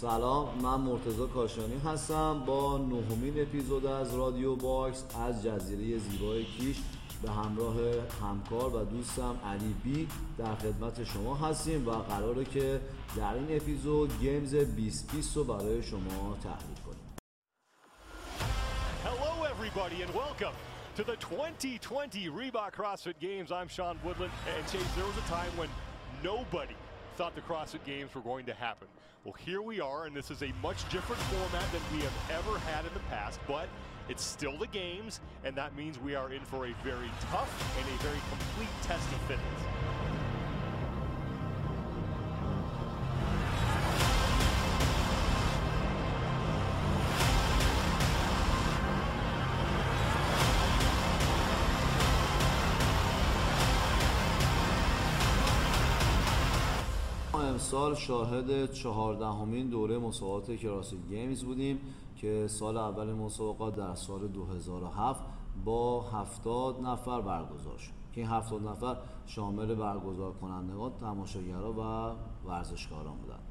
سلام من مرتضی کاشانی هستم با نهمین اپیزود از رادیو باکس از جزیره زیبای کیش به همراه همکار و دوستم علی بی در خدمت شما هستیم و قراره که در این اپیزود Games 2020 رو برای شما تحلیل کنیم Hello, everybody, and welcome to the 2020 Reebok CrossFit Games. I'm Sean Woodland, and Chase, there was a time when nobody thought the CrossFit Games were going to happen. Well, here we are, and this is a much different format than we have ever had in the past, but it's still the games, and that means we are in for a very tough and a very complete test of fitness. امسال شاهد چهاردهمین دوره مسابقات کراسفیت گیمز بودیم که سال اول مسابقات در سال 2007 با 70 نفر برگزار شد که این 70 نفر شامل برگزار کنندگان، تماشاگرها و ورزشکاران بودند.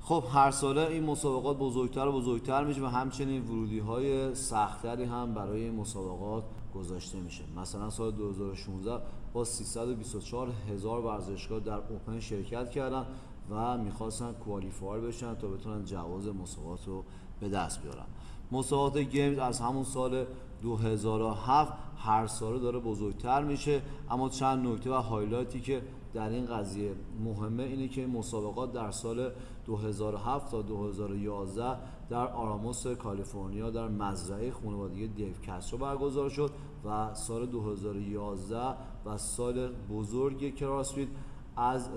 خب هر ساله این مسابقات بزرگتر و بزرگتر میشه و همچنین ورودی های سختری هم برای این مسابقات گذاشته میشه مثلا سال 2016 با 324 هزار ورزشکار در Open شرکت کردن و می‌خواستن qualifier بشن تا بتونن جواز مسابقات رو به دست بیارن. مسابقات Games از همون سال 2007 هر ساله داره بزرگتر میشه. اما چند نکته و highlight ی که در این قضیه مهمه اینه که مسابقات در سال 2007 تا 2011 در آروماس کالیفرنیا در مزرعه خانوادگی دیو کسترو برگزار شد و سال 2011 و سال بزرگ کراسفیت از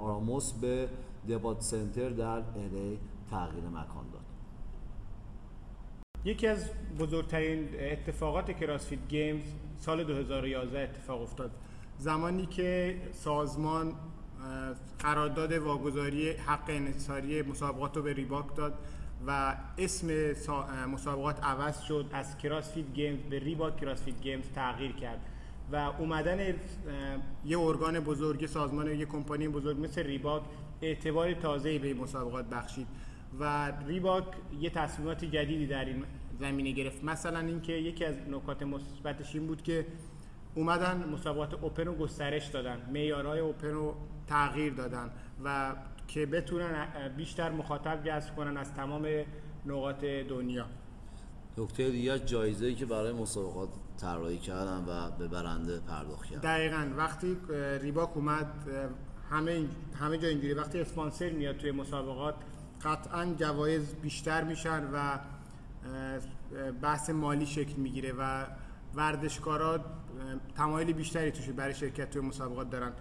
آراموس به دبات سنتر در الی تغییر مکان داد. یکی از بزرگترین اتفاقات کراسفیت گیمز سال 2011 اتفاق افتاد. زمانی که سازمان قرارداد واگذاری حق انحصاری مسابقات رو به ریباک داد و اسم مسابقات عوض شد از CrossFit Games به Reebok CrossFit Games تغییر کرد و اومدن یه ارگان بزرگ سازمان یه کمپانی بزرگ مثل Reebok اعتبار تازه‌ای به مسابقات بخشید. و Reebok یه تصمیمات جدیدی در این زمینه گرفت. مثلا اینکه یکی از نکات مثبتش این بود که اومدن مسابقات Open رو گسترش دادن معیارهای Open رو تغییر دادن و که بتونن بیشتر مخاطب جذب کنن از تمام نقاط دنیا. نکته دیگر جایزه ای که برای مسابقات طراحی کردن و به برنده پرداخت کردن. دقیقا. وقتی ریباک اومد همه همه جا اینجوری وقتی اسپانسر میاد توی مسابقات قطعا جوایز بیشتر میشن و بحث مالی شکل می‌گیره و ورزشکارا تمایل بیشتری توش برای شرکت توی مسابقات دارن.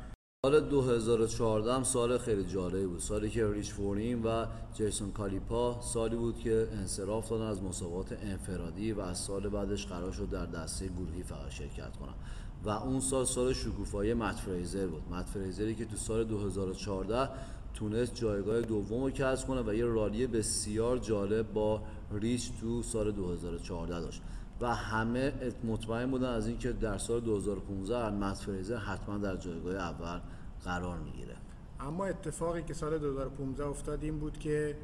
سال 2014 هم سال خیلی جالبی بود. سالی که ریچ فورین و جیسون کالیپا سالی بود که انصراف دادن از مسابقات انفرادی و از سال بعدش قرار شد در دسته گروهی فقط شرکت کنن. و اون سال سال شکوفایی مت فریزر بود. مت فریزری که تو سال 2014 تونست جایگاه دوم رو کسب کنه و یه رالی بسیار جالب با ریچ تو سال 2014 داشت. و همه مطمئن بودن از اینکه در سال 2015 مت فریزر حتما در جایگاه اول قرار می‌گیره. اما اتفاقی که سال 2015 افتاد این بود که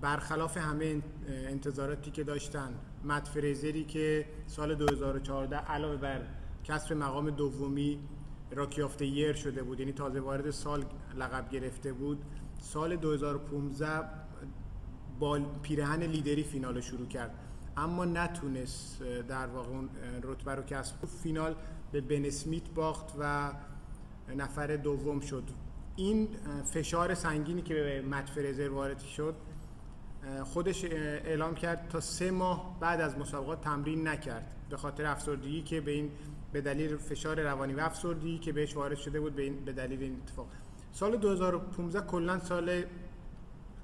برخلاف همه انتظاراتی که داشتن مت فریزری که سال 2014 علاوه بر کسب مقام دومی راکی آفت یر شده بود. یعنی تازه وارد سال لقب گرفته بود. سال 2015 با پیرهن لیدری فینال رو شروع کرد. اما نتونست در واقع اون رتبه رو کسب. فینال به بن اسمیت باخت و نفر دوم شد. این فشار سنگینی که به مت فرزر وارد شد خودش اعلام کرد تا سه ماه بعد از مسابقات تمرین نکرد. به خاطر افسردگی که به این به دلیل فشار روانی و افسردگی که بهش وارد شده بود به, این به دلیل این اتفاق. سال 2015 کلا سال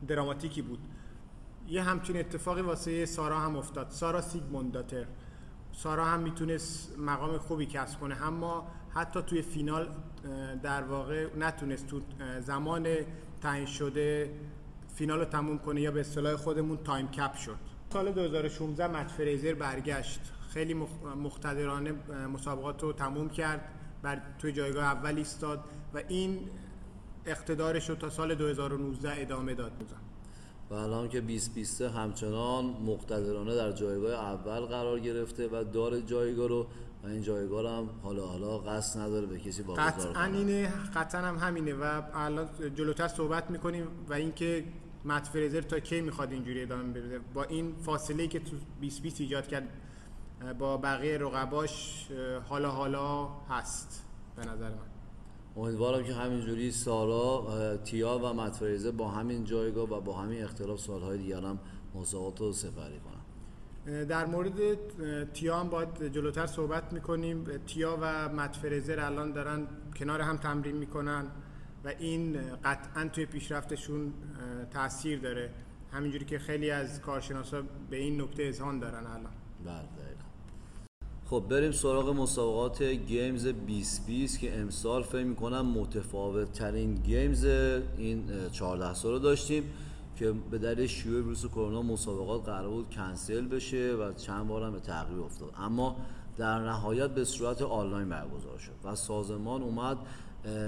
دراماتیکی بود. یه همچین اتفاقی واسه سارا هم افتاد. سارا سیگموندزداتیر سارا هم می‌تونست مقام خوبی کسب کنه اما حتی توی فینال در واقع نتونست تو زمان تعیین شده فینال رو تموم کنه یا به اصطلاح خودمون time cap شد. سال 2016 مت فریزر برگشت. خیلی مقتدرانه مسابقات رو تموم کرد بر توی جایگاه اول ایستاد و این اقتدارش رو تا سال 2019 ادامه داد. و الان که 2020 همچنان مقتدرانه در جایگاه اول قرار گرفته و داره جایگاه رو و این جایگاه رو هم حالا حالا قصد نداره به کسی واگذار قطعا اینه قطعا هم همینه و الان جلوتر صحبت می‌کنیم و اینکه مت فریزر تا کی می‌خواد اینجوری ادامه بده. با این فاصله که تو 2020 ایجاد کرد با بقیه رقباش حالا حالا هست به نظر من. امیدوارم که همینجوری سالا اه، تیا و مت فریزر با همین جایگاه و با همین اختلاف سالهای دیگر هم مسابقات رو سپری کنن. در مورد تیا هم باید جلوتر صحبت می‌کنیم. تیا و مت فریزر الان دارن کنار هم تمرین می‌کنن و این قطعا توی پیشرفتشون تاثیر داره. همینجوری که خیلی از کارشناسا به این نکته اذعان دارن الان. بله. خب بریم سراغ مسابقات Games 2020 که امسال فکر می‌کنم متفاوت ترین Games این اه، 14 سال رو داشتیم که به دلیل شیوع ویروس کرونا مسابقات قرار بود کنسل بشه و چند بار هم به تاخیر افتاد. اما در نهایت به صورت آنلاین برگزار شد و سازمان اومد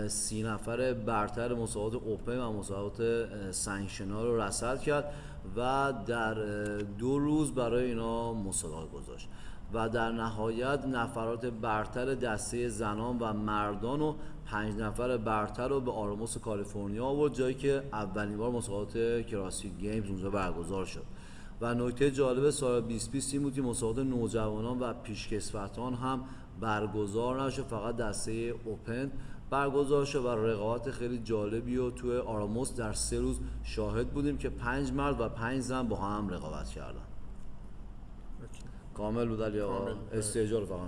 سی نفر برتر مسابقات Open و مسابقات اه، sanction ا رو رصد کرد و در دو روز برای اینا مسابقات گذاشت. و در نهایت نفرات برتر دسته زنان و مردان و پنج نفر برتر رو به آراموس کالیفرنیا آورد جایی که اولین بار مسابقات کراسفیت گیمز اونجا برگزار شد. و نکته جالب سال 2020 این بود که مسابقات نوجوانان و پیشکسوتان هم برگزار نشد فقط دسته اوپن برگزار شد و رقابت خیلی جالبی و توی آراموس در سه روز شاهد بودیم که پنج مرد و پنج زن با هم رقابت کردن. کامل بود علی آقا. استیج رو فقط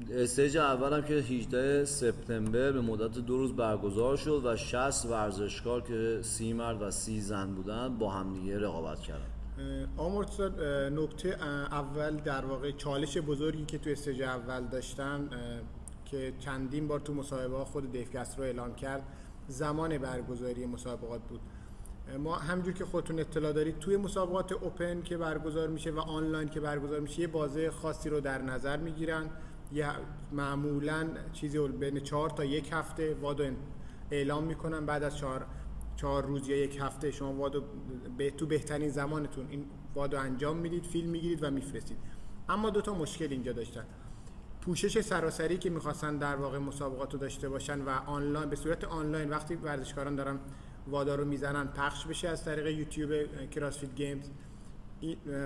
دیگه. استیج اول هم که 18 سپتامبر به مدت دو روز برگزار شد و 60 ورزشکار که سی مرد و سی زن بودن با همدیگه رقابت کردن. آمورتسا نکته اول در واقع چالش بزرگی که تو استیج اول داشتن که چندین بار تو ها خود دیفکست رو اعلام کرد زمان برگزاری مسابقات بود. ما همجور که خودتون اطلاع دارید توی مسابقات اوپن که برگزار میشه و آنلاین که برگزار میشه یه بازه خاصی رو در نظر می‌گیرن. یه معمولا چیزی بین چهار تا یک هفته وادو اعلام می‌کنن. بعد از چهار چهار روز یا یک هفته شما وادو به تو بهترین زمانتون این وادو انجام می‌دید فیلم می‌گیرید و میفرستید. اما دو تا مشکل اینجا داشتن. پوشش سراسری که می‌خواستن در واقع مسابقات داشته باشن و آنلاین به صورت آنلاین وقتی ورزشکاران دارن وادا رو می‌زنن پخش بشه از طریق یوتیوب کراسفیت گیمز.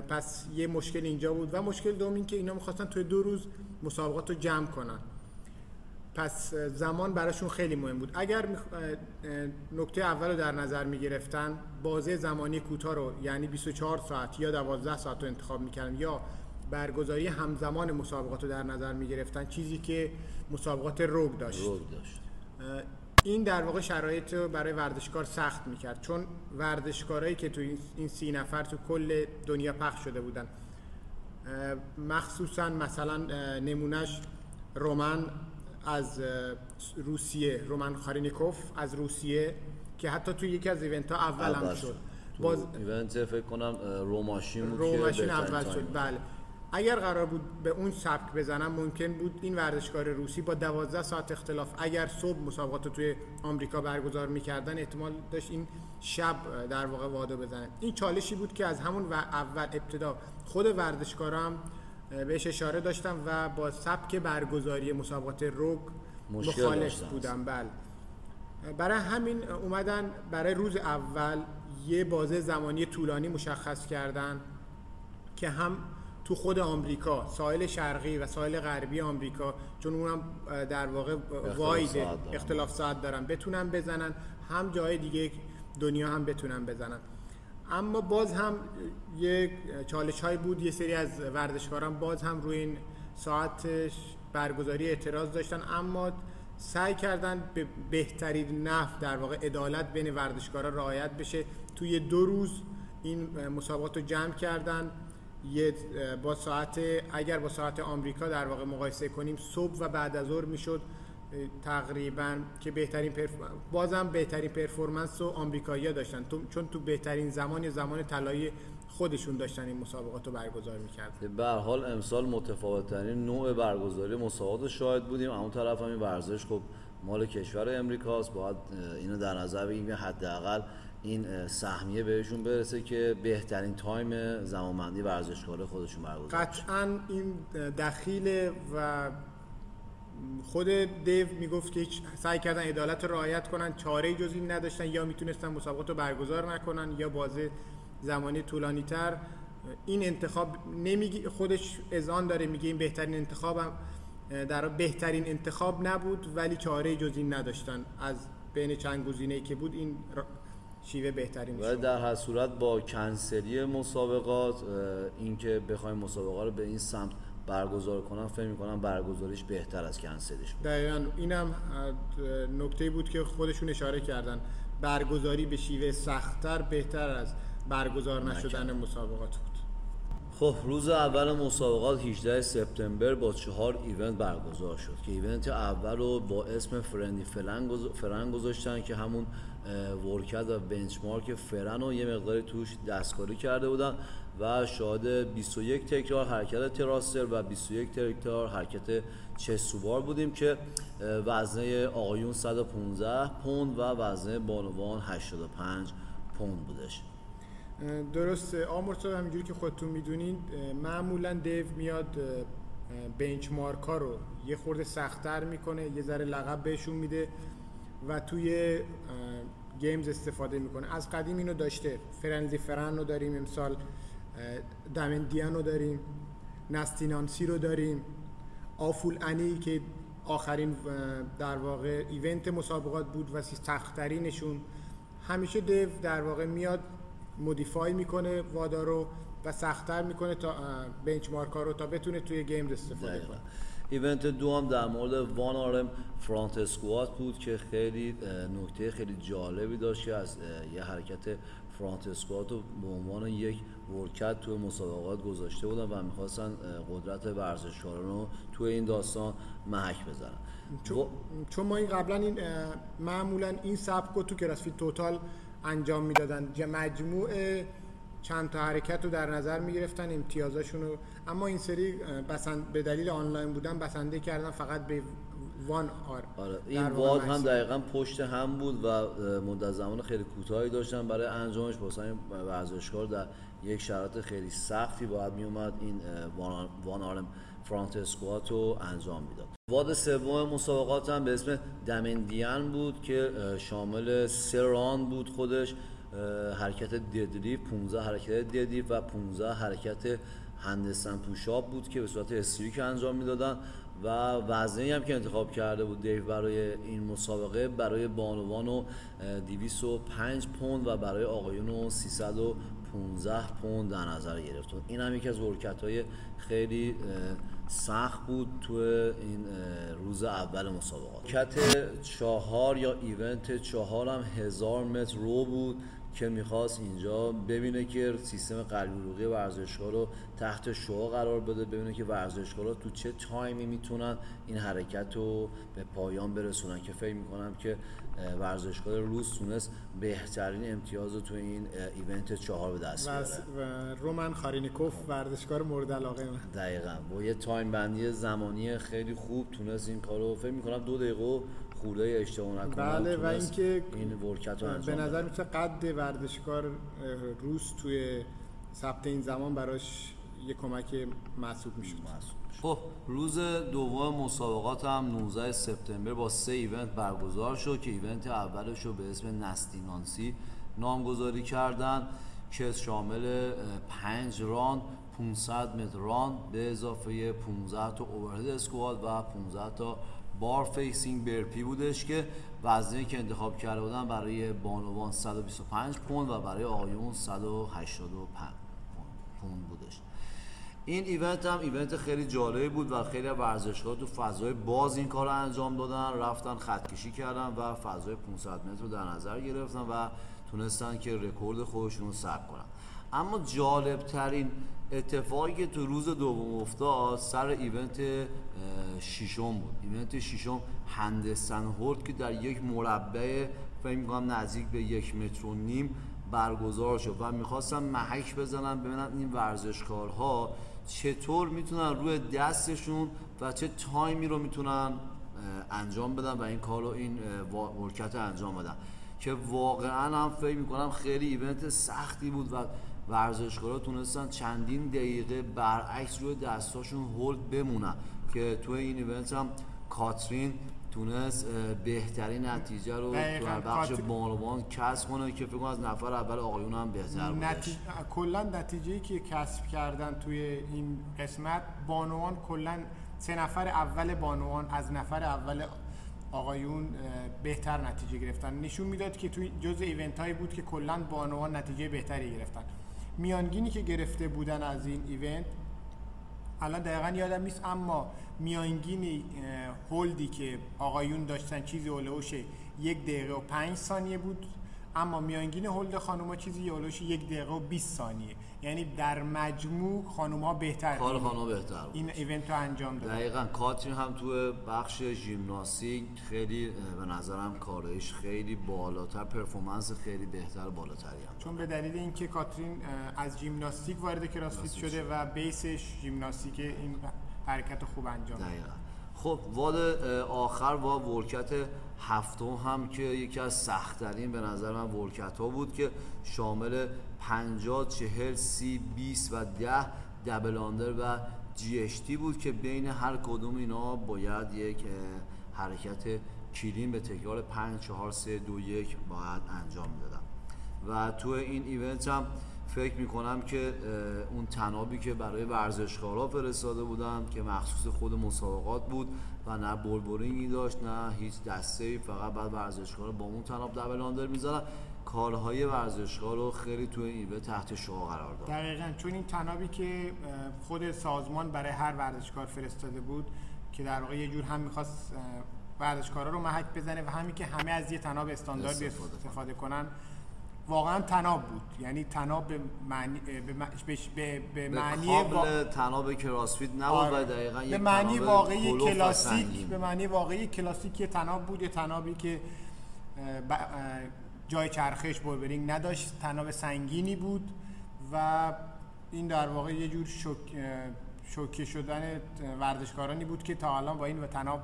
پس یه مشکل اینجا بود و مشکل دوم این که اینا می‌خواستن توی دو روز مسابقات رو جمع کنن. پس زمان براشون خیلی مهم بود. اگر نکته اول رو در نظر می‌گرفتن بازه زمانی کوتاه رو یعنی 24 ساعت یا 12 ساعت رو انتخاب می‌کردن یا برگزاری همزمان مسابقات رو در نظر می‌گرفتن چیزی که مسابقات روگ داشت. روگ داشت. این در واقع شرایط رو برای ورزشکار سخت می‌کرد. چون ورزشکارایی که تو این- سی نفر تو کل دنیا پخش شده بودن. مخصوصا مثلا نمونهش رومن از روسیه رومن خارینیکوف از روسیه که حتی تو یکی از ایونت ها اول هم شد. باز ایونت فکر کنم روماشین بود که روماشین اول شد. بله. اگر قرار بود به اون سبک بزنم ممکن بود این ورزشکار روسی با 12 ساعت اختلاف اگر صبح مسابقات رو توی آمریکا برگزار می‌کردن احتمال داشت این شب در واقع وادو بزنه این چالشی بود که از همون و اول ابتدا خود اه، بهش اشاره داشتن و با سبک برگزاری مسابقات روگ مخالف. بودن بله. برای همین اومدن برای روز اول یه بازه زمانی طولانی مشخص کردن که هم تو خود آمریکا ساحل شرقی و ساحل غربی آمریکا چون اونم در واقع واید ساعت دارن. اختلاف ساعت دارن. بتونن بزنن هم جای دیگه دنیا هم بتونن بزنن. اما باز هم یک چالش های بود یه سری از ورزشکاران باز هم روی این ساعت برگزاری اعتراض داشتن. اما سعی کردن به بهترین نحو در واقع عدالت بین ورزشکارا رعایت بشه. توی دو روز این مسابقات رو جمع کردن. یه با ساعت اگر با ساعت آمریکا در واقع مقایسه کنیم صبح و بعد از ظهر می‌شد تقریبا که بهترین پرف... بازم بهترین پرفورمنس رو آمریکایی‌ها داشتن. چون تو بهترین زمان زمان طلایی خودشون داشتن این مسابقات رو برگزار می‌کردن. به هر حال امسال متفاوت ترین نوع برگزاری مسابقات رو شاهد بودیم. اما طرف هم این ورزش خب مال کشور امریکاست. باید اینو در نظر بگیریم حداقل این سهمیه بهشون برسه که بهترین تایم زمانبندی ورزشکار خودشون برگزار قطعا این دخیل و خود دیو می‌گفت که سعی کردن عدالت رعایت کنن چاره جز این نداشتن یا می‌تونستن مسابقات رو برگزار نکنن یا بازه زمانی طولانی تر این انتخاب نمیگی خودش اذعان داره میگه این بهترین انتخابم در بهترین انتخاب نبود ولی چاره جز این نداشتن. از بین چند گزینه‌ای که بود این شیوه بهترین ولی در هر صورت با کنسلی مسابقات اینکه بخوایم مسابقه رو به این سمت برگزار کنم فکر می‌کنم برگزاریش بهتر از کنسلش بود. دقیقا اینم نکته بود که خودشون اشاره کردن. برگزاری به شیوه سختتر بهتر از برگزار نشدن مسابقات بود. خب روز اول مسابقات 18 سپتامبر با چهار event برگزار شد که event اول رو با اسم Friendly Fran گذاشتن که همون workout و benchmark Fran رو یه مقداری توش دستکاری کرده بودن و شاهد 21 تکرار حرکت thruster و 21 تکرار حرکت chest to bar بودیم که وزنه آقایون 115 پوند و وزنه بانوان 85 پوند بودش. درسته. آمورتا همینجوری که خودتون می‌دونید معمولا دیو میاد benchmark ها رو یه خورده سختتر می‌کنه یه ذره لقب بهشون میده. و توی Games استفاده می‌کنه. از قدیم اینو داشته. Friendly Fran رو داریم امسال Damn Diane رو داریم Nasty Nancy رو داریم. Awful Annie که آخرین در واقع event مسابقات بود و سختترینشون. همیشه دیو در واقع میاد modify می‌کنه WOD ا رو و سختتر می‌کنه تا benchmark ها رو تا بتونه توی گیم استفاده کنه. event دو هم در مورد one RM front squat بود که خیلی نکته خیلی جالبی داشت که از یه حرکت front squat رو به عنوان یک workout توی مسابقات گذاشته بودن و می‌خواستن قدرت ورزشکاران رو توی این داستان محک بزنن. چون, چون ما این قبلا این معمولا این سبک رو تو کراسفیت توتال انجام می‌دادن. مجموع چند تا حرکت رو در نظر می‌گرفتن امتیازاشون رو. اما این سری بسند به دلیل آنلاین بودن بسنده کردن فقط به وان آر. آره این واد هم دقیقا پشت هم بود و مدت زمان خیلی کوتاهی داشتن. برای انجامش واسه این ورزشکار در یک شرایط خیلی سختی باید میومد این وان آرم فرانت اسکوات رو انجام می‌داد. واد سوم مسابقات هم به اسم دمندیان بود که شامل سران بود خودش. حرکت ددلی 15 حرکت ددلی و 15 حرکت هندسن پوشاب بود که به صورت استریک انجام می‌دادن و وزنی هم که انتخاب کرده بود دیو برای این مسابقه برای بانوان و 205 پوند و برای آقایون و 315 پوند در نظر گرفت. این هم یکی از ورکت های خیلی سخت بود تو این روز اول مسابقات. کت چهار یا ایونت چهار هم هزار متر رو بود. که می‌خواست اینجا ببینه که سیستم قلبی روغی ورزشگاه رو تحت شعا قرار بده ببینه که ورزشکارا تو چه تایمی می‌تونن این حرکت رو به پایان برسونن که فکر می‌کنم که ورزشکار روز تونست بهترین امتیاز رو تو این event چهار به دست بیاره. و رومن خرنیکوف ورزشکار مورد علاقه من. دقیقا. با یه time بندی زمانی خیلی خوب تونست این کارو فکر می‌کنم دو دقیقه خورده اشتباه نکنم بله و اینکه این workout رو انجام به نظر میاد قد ورزشکار روس توی ثبت این زمان براش یه کمک محسوب می‌شد. خب روز دوم مسابقات هم 19 سپتامبر با سه event برگزار شد که event اولش رو به اسم Nasty Nancy نامگذاری کردن که شامل 5 round 500 متر run به اضافه 15 تا overhead squat و 15 تا bar facing burpee بودش که وزنی که انتخاب کرده بودن برای بانوان 125 پوند و برای آقایون 185 پوند بودش. این event هم event خیلی جالبی بود و خیلی ورزشکارها تو فضای باز این کار انجام دادن رفتن خط کشی کردن و فضای 500 متر رو در نظر گرفتن و تونستن که رکورد خودشون رو ثبت کنن. اما جالب ترین اتفاقی که تو روز دوم افتاد سر event شیشم بود. event شیشم handstand hold که در یک مربع فکر می‌کنم نزدیک به یک متر و نیم برگزار شد و می‌خواستم محک بزنن ببینن این ورزشکارها چطور می‌تونن روی دستشون و چه time ی رو می‌تونن انجام بدن و این کار رو این ورکت انجام بدن. که واقعا هم فکر می‌کنم خیلی ایونت سختی بود و ورزشکارا تونستن چندین دقیقه برعکس روی دستاشون هولد بمونن که تو این ایونت هم کاترین تونست بهترین نتیجه رو تو بخش بانوان کسب کنه که فکر کنم از نفر اول آقایون هم بهتر بود نتیجه کلا نتیجه که کسب کردن توی این قسمت بانوان کلا سه نفر اول بانوان از نفر اول آقایون بهتر نتیجه گرفتن. نشون می‌داد که توی جز ایونت هایی بود که کلا بانوان نتیجه بهتری گرفتن. میانگینی که گرفته بودن از این ایونت الان دقیقا یادم نیست اما میانگین هولدی که آقایون داشتن چیزی اولوش یک دقیقه و پنج ثانیه بود اما میانگین هولد خانوما چیزی اولوش یک دقیقه و 20 ثانیه. یعنی در مجموع خانوم ها بهتر. کار خانوم بهتر بود. این event رو انجام داد دقیقا. کاترین هم تو بخش ژیمناستیک خیلی به نظرم کارش خیلی بالاتر performance خیلی بهتر بالاتری هم. چون به دلیل اینکه کاترین از ژیمناستیک وارد CrossFit شده و base ش ژیمناستیک این حرکت خوب انجام دقیقا. خب WOD آخر و workout هفتم هم که یکی از سختترین به نظر من workout ها بود که شامل 50 40 30 20 و 10 دبل آندر و جی بود که بین هر کدوم اینا باید یک حرکت کلین به تکرار 5 4 3 2 1 باید انجام می‌دادم و تو این ایونت هم فکر می‌کنم که اون تنابی که برای ورزشکارا فرستاده بودم که مخصوص خود مسابقات بود و نه بولبورینگی داشت نه هیچ دسته فقط بعد ورزشکارا با اون تناب دبل آندر می‌زنن کارهای ورزشکار رو خیلی تو این ایونت تحت شعا قرار داد. دقیقا. چون این تنابی که خود سازمان برای هر ورزشکار فرستاده بود که در واقع یه جور هم می‌خواست ورزشکارا رو محک بزنه و همین که همه از یه تناب استانداردی استفاده, استفاده کنن واقعا تناب بود. یعنی تناب به معنی به, به, به معنی قابل تناب کراسفیت نبود آره. و دقیقاً به معنی واقعی کلاسیک به معنی واقعی کلاسیک تناب بود یه تنابی که جای چرخش بولبرینگ نداشت تناب سنگینی بود و این در واقع یه جور شوک شوکه شدن ورزشکارانی بود که تا الان با این و تناب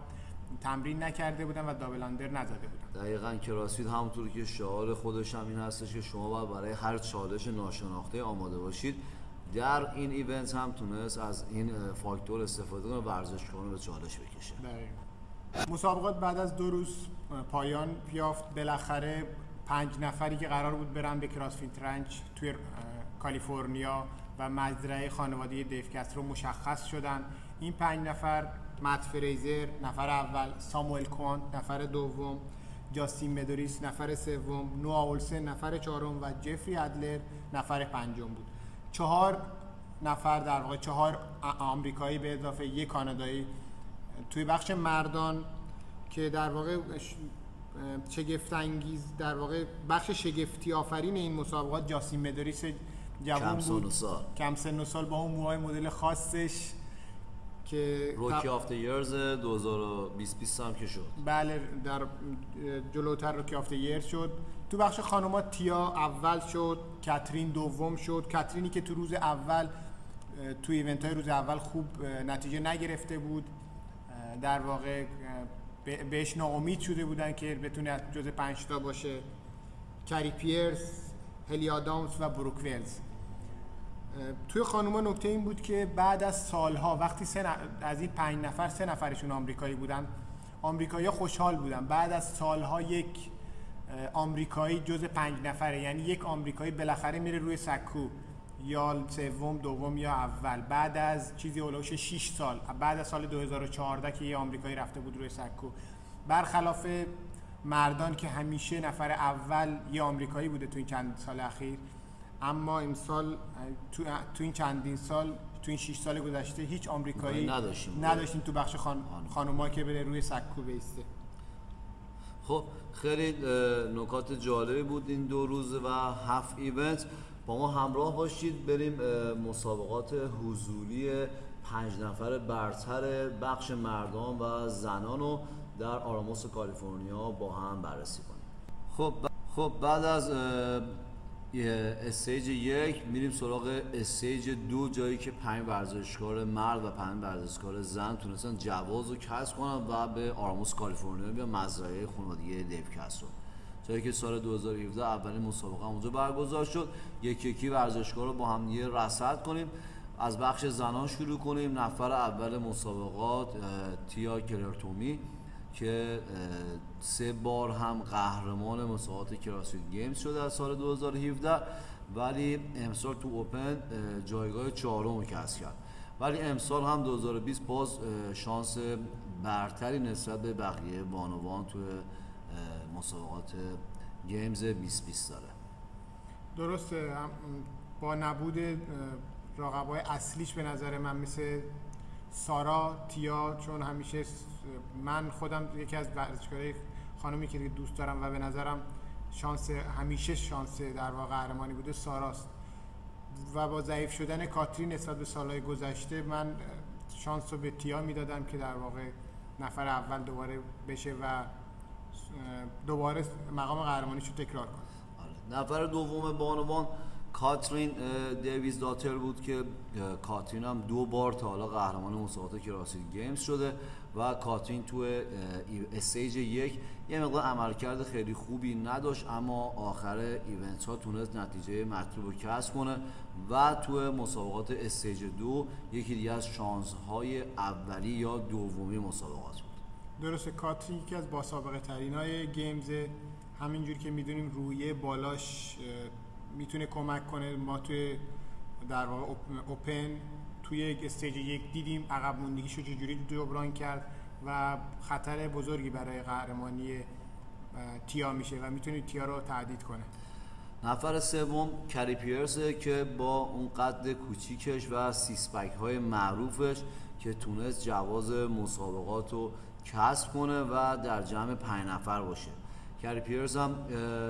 تمرین نکرده بودن و دابل اندر نزده بودن. دقیقا کراسفیت همونطور که شعار خودش هم این هستش که شما باید برای هر چالش ناشناخته آماده باشید. در این ایونت هم تونست از این فاکتور استفاده کنه ورزشکاران به چالش بکشه. دقیقا. مسابقات بعد از دو روز پایان یافت. بالاخره پنج نفری که قرار بود برن به کراسفیت رنچ توی کالیفرنیا و مزرعه خانواده دیف رو مشخص شدن. این پنج نفر مت فریزر نفر اول ساموئل کوانت نفر دوم جاستین مدوریس نفر سوم نوا اولسن نفر چهارم و جفری ادلر نفر پنجم بود. چهار نفر در واقع چهار آمریکایی به اضافه یک کانادایی توی بخش مردان که در واقع شگفت انگیز در واقع بخش شگفتی آفرین این مسابقات جاسین مدریس جوان بود. کم سن و سال با اون موهای مدل خاصش که روکی آفت یرز 2020 هم که شد. بله در جلوتر روکی آفت یرز شد. تو بخش خانوما تیا اول شد کاترین دوم شد. کاترینی که تو روز اول تو ایونت های روز اول خوب نتیجه نگرفته بود. در واقع بهش ناامید شده بودن که بتونه جز پنج تا باشه. کری پیرس هلی آدامز و بروک ویلز. توی خانوما نکته این بود که بعد از سالها وقتی سه از این پنج نفر سه نفرشون آمریکایی بودن آمریکایی خوشحال بودن. بعد از سالها یک آمریکایی جز پنج نفره یعنی یک آمریکایی بالاخره میره روی سکو. یا سوم دوم یا اول. بعد از چیزی اولوش 6 سال. بعد از سال 2014 که یه آمریکایی رفته بود روی سکو. برخلاف مردان که همیشه نفر اول یه آمریکایی بوده تو این چند سال اخیر اما امسال تو, تو این چندین سال تو این 6 سال گذشته هیچ آمریکایی نداشتیم. نداشتیم تو بخش خان... خانوما که بره روی سکو بیسته. خب خیلی نکات جالبی بود این دو روز و هفت event ما همراه باشید. بریم مسابقات حضوری پنج نفر برتر بخش مردان و زنان رو در آروماس کالیفرنیا با هم بررسی کنیم. خب خب بعد از stage یک میریم سراغ stage دو جایی که پنج ورزشکار مرد و پنج ورزشکار زن تونستن جواز رو کسب کنن و به آروماس کالیفرنیا بیان مزرعه خانوادگی دیو کسترو جایی که سال 2017 اولین مسابقه اونجا برگزار شد. یک یکی ورزشکار رو با هم دیگه رصد کنیم. از بخش زنان شروع کنیم. نفر اول مسابقات تیا کلرتومی که سه بار هم قهرمان مسابقات کراسفیت گیمز شده از سال 2017 ولی امسال تو اوپن جایگاه چهارم رو کسب کرد. ولی امسال هم 2020 باز شانس برتری نسبت به بقیه بانوان تو مسابقات گیمز 2020 داره. درسته. با نبود رقبای اصلیش به نظر من مثل سارا تیا چون همیشه من خودم یکی از ورزشکارای خانمی که دوست دارم و به نظرم شانس همیشه شانس در واقع قهرمانی بوده ساراست. و با ضعیف شدن کاترین نسبت به سالهای گذشته من شانس رو به تیا می‌دادم که در واقع نفر اول دوباره بشه و دوباره مقام قهرمانیش رو تکرار کنه آره. نفر دوم بانوان کاترین دیویدزداتر بود که کاترین هم دو بار تا حالا قهرمان مسابقات CrossFit Games شده و کاترین تو stage یک یه مقدار عملکرد خیلی خوبی نداشت اما آخر event ها تونست نتیجه مطلوب رو کسب کنه و تو مسابقات stage دو یکی دیگه از شانس های اولی یا دومی مسابقات بود درسته کاترین یکی از با سابقه ترین های Games همینجور که می‌دونیم تجربه بالاش می‌تونه کمک کنه. ما توی در واقع Open توی یک stage یک دیدیم عقب موندگیش رو چجوری جبران کرد و خطر بزرگی برای قهرمانی تیا میشه و می‌تونه تیا رو تهدید کنه. نفر سوم کری پیرسه که با اون قد کوچیکش و six pack های معروفش که تونست جواز مسابقات رو کسب کنه و در جمع پنج نفر باشه. کری پیرس هم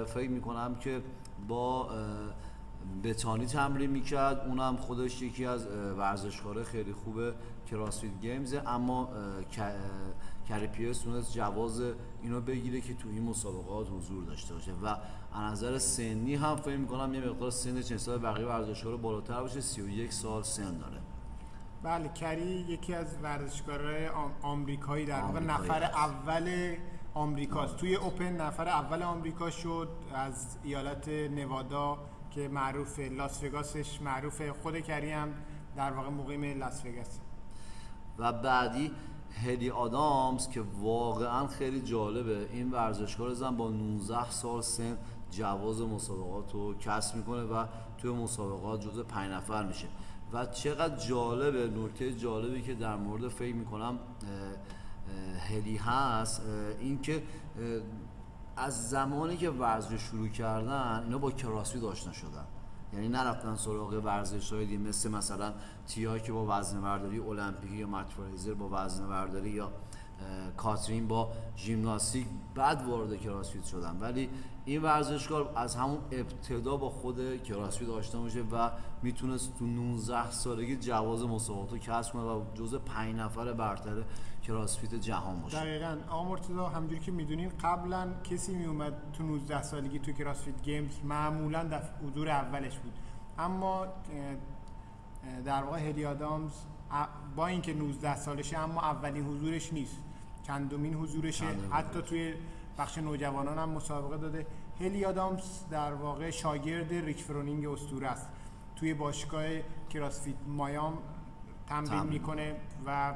فکر می‌کنم که با بتانی تمرین می‌کرد. اونم خودش یکی از ورزشکاره خیلی خوبه CrossFit Games. اما کری پیرس تونست جواز اینو بگیره که تو این مسابقات حضور داشته باشه. و از نظر سنی هم فکر می‌کنم یه مقدار سن چند سال بقیه ورزشکارا بالاتر باشه. 31 سال سن داره. بله کری یکی از ورزشکارهای آمریکایی در واقع. نفر اول آمریکاست. توی اوپن نفر اول آمریکا شد از ایالت نوادا که معروف لاس وگاسش معروف خود کری هم در واقع مقیم لاس وگاس. و بعدی هلی آدامز که واقعا خیلی جالبه. این ورزشکار زن با 19 سال سن جواز مسابقات رو کسب می‌کنه و توی مسابقات جزء پنج نفر میشه. و چقدر جالبه نکته جالبی که در مورد فکر می‌کنم هلی هست اینکه از زمانی که ورزش شروع کردن اینا با کراسفیت آشنا شدن یعنی نرفتن سراغ ورزش های دیگه مثل مثلا تیا که با وزن برداری المپیکی یا متفرایزر با وزن برداری یا کاترین با ژیمناستیک بعد وارد کراسفیت شدن. ولی این ورزشکار از همون ابتدا با خود کراسفیت آشنا میشه و می‌تونست تو 19 سالگی جواز مسابقات رو کسب کنه و جزء 5 نفر برتر کراسفیت جهان باشه. دقیقاً. آقا مرتضی همونجوری که می‌دونین قبلا کسی میومد تو 19 سالگی تو کراسفیت گیمز معمولا در حضور اولش بود. اما در واقع هلی آدامز با اینکه 19 سالشه اما اولین حضورش نیست. چندمین حضورشه. حتی توی بخش نوجوانان هم مسابقه داده. هلی آدامز در واقع شاگرد ریک فرونینگ اسطوره است. توی باشگاه کراسفیت مایام تمرین می‌کنه و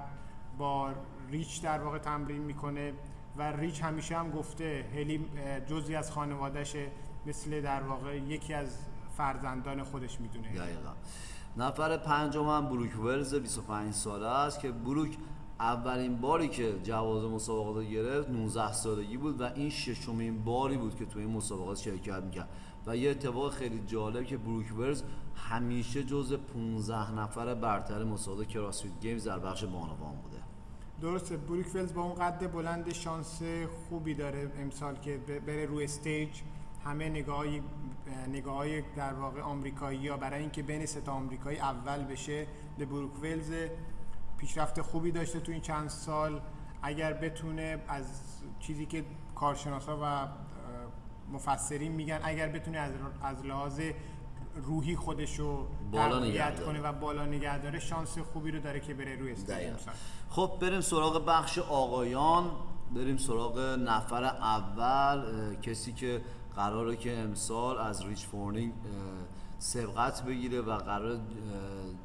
با ریچ در واقع تمرین می‌کنه و ریچ همیشه هم گفته هلی جزی از خانوادهشه مثل در واقع یکی از فرزندان خودش می‌دونه. دقیقا. نفر پنجم هم بروک ولز 25 ساله است که بروک اولین باری که جواز مسابقات گرفت 19 سالگی بود و این ششمین باری بود که تو این مسابقات شرکت می‌کرد. و یه اتفاق خیلی جالب که بروک ولز همیشه جز 15 نفر برتر مسابقات CrossFit Games در بخش بانوان بوده. درسته بروک ولز با اون قد بلند شانس خوبی داره امسال که بره روی استیج. همه نگاه نگاه در واقع آمریکایی ها برای اینکه بین سه تا آمریکایی اول بشه به بروک ولز پیشرفت خوبی داشته تو این چند سال اگر بتونه از چیزی که کارشناسا و مفسرین میگن اگر بتونه از از لحاظ روحی خودشو بالا تقویت نگه داره. کنه و بالا نگه داره شانس خوبی رو داره که بره روی. امسال. خب بریم سراغ بخش آقایان بریم سراغ نفر اول کسی که قراره که امسال از ریچ فرونینگ سبقت بگیره و قرار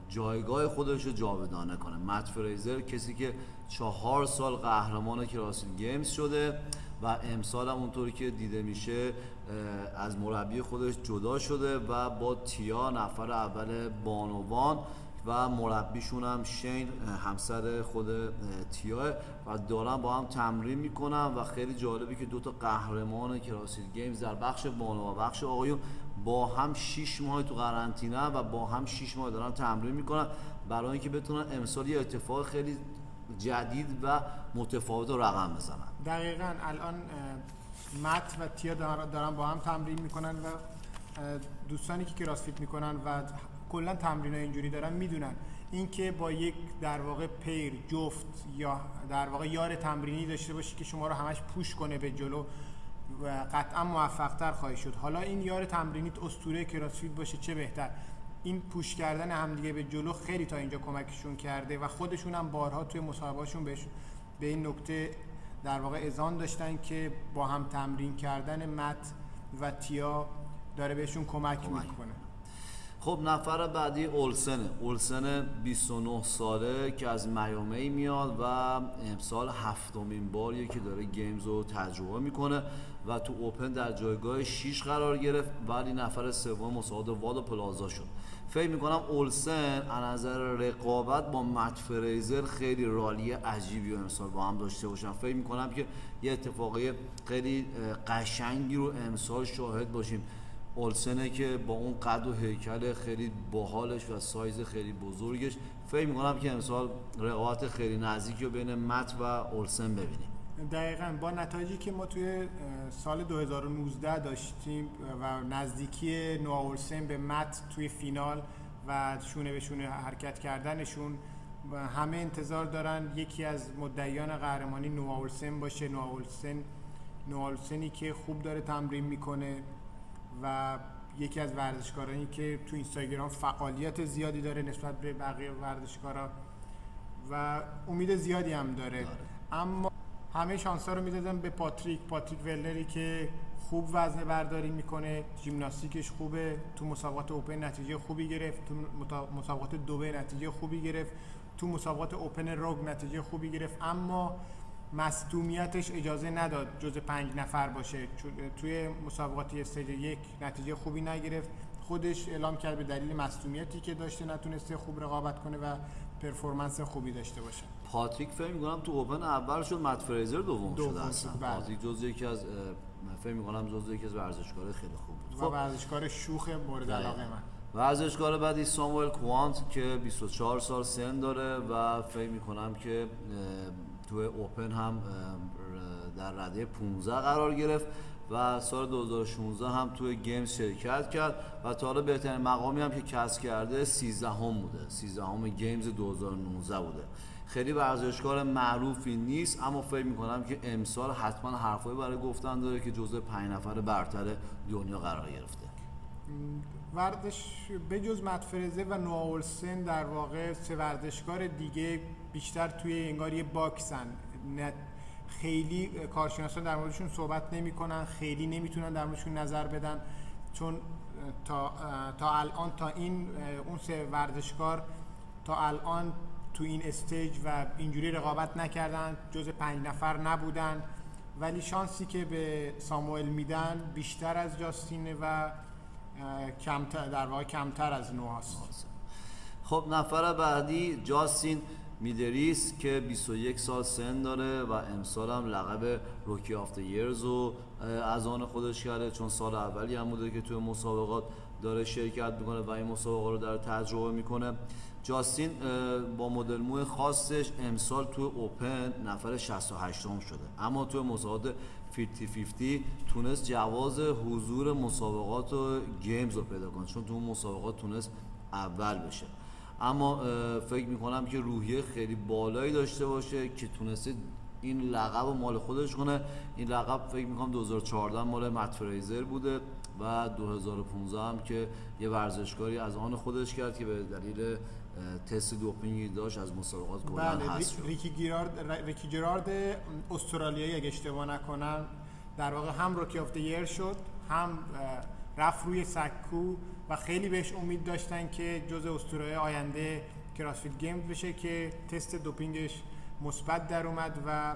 جایگاه خودش رو جاودانه کنه. مت فریزر کسی که چهار سال قهرمان CrossFit Games شده و امسال هم اونطوری که دیده میشه از مربی خودش جدا شده و با تیا نفر اول بانوان و مربیشون هم شین همسر خود اه، تیاه و دارن با هم تمرین می‌کنن و خیلی جالبی که دوتا قهرمان کراسید گیمز در بخش بانو و بخش آقایون با هم 6 ماه تو قرنطینه و با هم 6 ماه دارن تمرین می‌کنن. برای اینکه بتونن امسال یه اتفاق خیلی جدید و متفاوت رقم بزنن. دقیقا. الان مت و تیا دارن با هم تمرین می‌کنن و دوستانی که کراسفیت می‌کنن و کلا تمرین اینجوری دارن می‌دونن. اینکه با یک در واقع پیر جفت یا در واقع یار تمرینی داشته باشی که شما رو همش پوش کنه به جلو قطعا موفق تر خواهی شد. حالا این یار تمرینیت اسطوره کراسفیت باشه چه بهتر؟ این پوش کردن همدیگه به جلو خیلی تا اینجا کمکشون کرده و خودشون هم بارها توی مسابقهاشون بهش به این نکته در واقع اذعان داشتن که با هم تمرین کردن مت و تیا داره بهشون کمک, کمک. می‌کنه. خب نفر بعدی اولسنه. اولسن 29 ساله که از میامی میاد و امسال هفتمین باریه که داره گیمز رو تجربه می‌کنه. و تو اوپن در جایگاه 6 قرار گرفت. ولی نفر سوم مسابقات واد پلازا شد. فکر می‌کنم اولسن از نظر رقابت با مت فریزر خیلی رالی عجیبی رو امسال با هم داشته باشن. فکر می‌کنم که یه اتفاقی خیلی قشنگی رو امسال شاهد باشیم. اولسنه که با اون قد و هیکل خیلی باحالش و سایز خیلی بزرگش فکر می‌کنم که امسال رقابت خیلی نزدیکی رو بین مت و اولسن ببینیم. دقیقا. با نتایجی که ما توی سال 2019 داشتیم و نزدیکی نوآ اولسن به مت توی فینال و شونه به شونه حرکت کردنشون و همه انتظار دارن یکی از مدعیان قهرمانی نوآ اولسن باشه. نوآ اولسن نوآ اولسنی که خوب داره تمرین می‌کنه و یکی از ورزشکارانی که تو اینستاگرام فعالیت زیادی داره نسبت به بقیه ورزشکارا و امید زیادی هم داره. اما همه شانس رو می‌دادن به پاتریک. پاتریک ولنری که خوب وزن برداری می‌کنه ژیمناستیکش خوبه تو مسابقات اوپن نتیجه خوبی گرفت تو مسابقات دوبی نتیجه خوبی گرفت تو مسابقات Open Rogue نتیجه خوبی گرفت. اما مصدومیتش اجازه نداد جز پنج نفر باشه. توی مسابقات Stage یک نتیجه خوبی نگرفت. خودش اعلام کرد به دلیل مصدومیتی که داشته نتونسته خوب رقابت کنه و performance خوبی داشته باشه. پاتریک فکر می‌کنم تو Open اول شد مت فریزر دوم شد شد، اصلا. بله. پاتریک جزو یکی از فکر می‌کنم جزو یکی از ورزشکارهای خیلی خوب بود. خب. ورزشکار شوخ مورد علاقه من. ورزشکار بعدی ساموئل کوانت که 24 سال سن داره و فکر می‌کنم که توی Open هم در رده 15 قرار گرفت و سال 2016 هم توی Games شرکت کرد و تا حالا بهترین مقامی هم که کسب کرده 13 هم بوده 13 هم Games 2019 بوده. خیلی ورزشکار معروفی نیست اما فکر می‌کنم که امسال حتما حرفایی برای گفتن داره که جزء پنج نفر برتر دنیا قرار گرفته. ورزش به جز مت فرزه و نوآ اولسن در واقع سه ورزشکار دیگه بیشتر توی انگار یه باکسن. خیلی کارشناسان در موردشون صحبت نمی‌کنن خیلی نمی‌تونن در موردشون نظر بدن. چون تا تا الان تا این اون سه ورزشکار تا الان تو این استیج و اینجوری رقابت نکردن جز پنج نفر نبودن. ولی شانسی که به ساموئل میدن بیشتر از جاستینه و کمتر در واقع کمتر از نوهاست خب نفر بعدی جاستین میدریس که 21 سال سن داره و امسال هم لقب روکی آفت یرز رو از آن خودش کرده. چون سال اولی هم بوده که توی مسابقات داره شرکت می‌کنه و این مسابقه رو داره تجربه می‌کنه. جاستین با مدل موی خاصش امسال توی اوپن نفر 68 هم شده. اما توی مسابقات 50-50 تونست جواز حضور مسابقات و گیمز رو پیدا کنه چون تو اون مسابقات تونست اول بشه. اما فکر می‌کنم که روحیه خیلی بالایی داشته باشه که تونسته این لقب رو مال خودش کنه. این لقب فکر می‌کنم 2014 مال مت فریزر بوده و 2015 هم که یه ورزشکاری از آن خودش کرد که به دلیل تست دوپینگی داشت از مسابقات کلا بله شد. ریکی گیرارد ریکی جرارد استرالیایی اگه اشتباه نکنم در واقع هم Rookie of Year شد هم رفت روی سکو و خیلی بهش امید داشتن که جز اسطوره آینده CrossFit Games بشه که تست دوپینگش مثبت در اومد و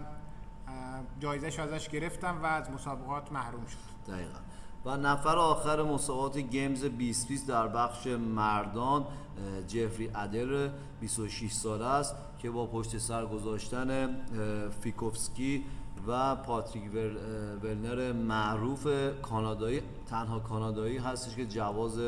جایزش ازش گرفتن و از مسابقات محروم شد. دقیقا. و نفر آخر مسابقات Games 2020 در بخش مردان جفری ادل 26 ساله است که با پشت سر گذاشتن فیکوفسکی و پاتریک ولنر معروف کانادایی تنها کانادایی هستش که جواز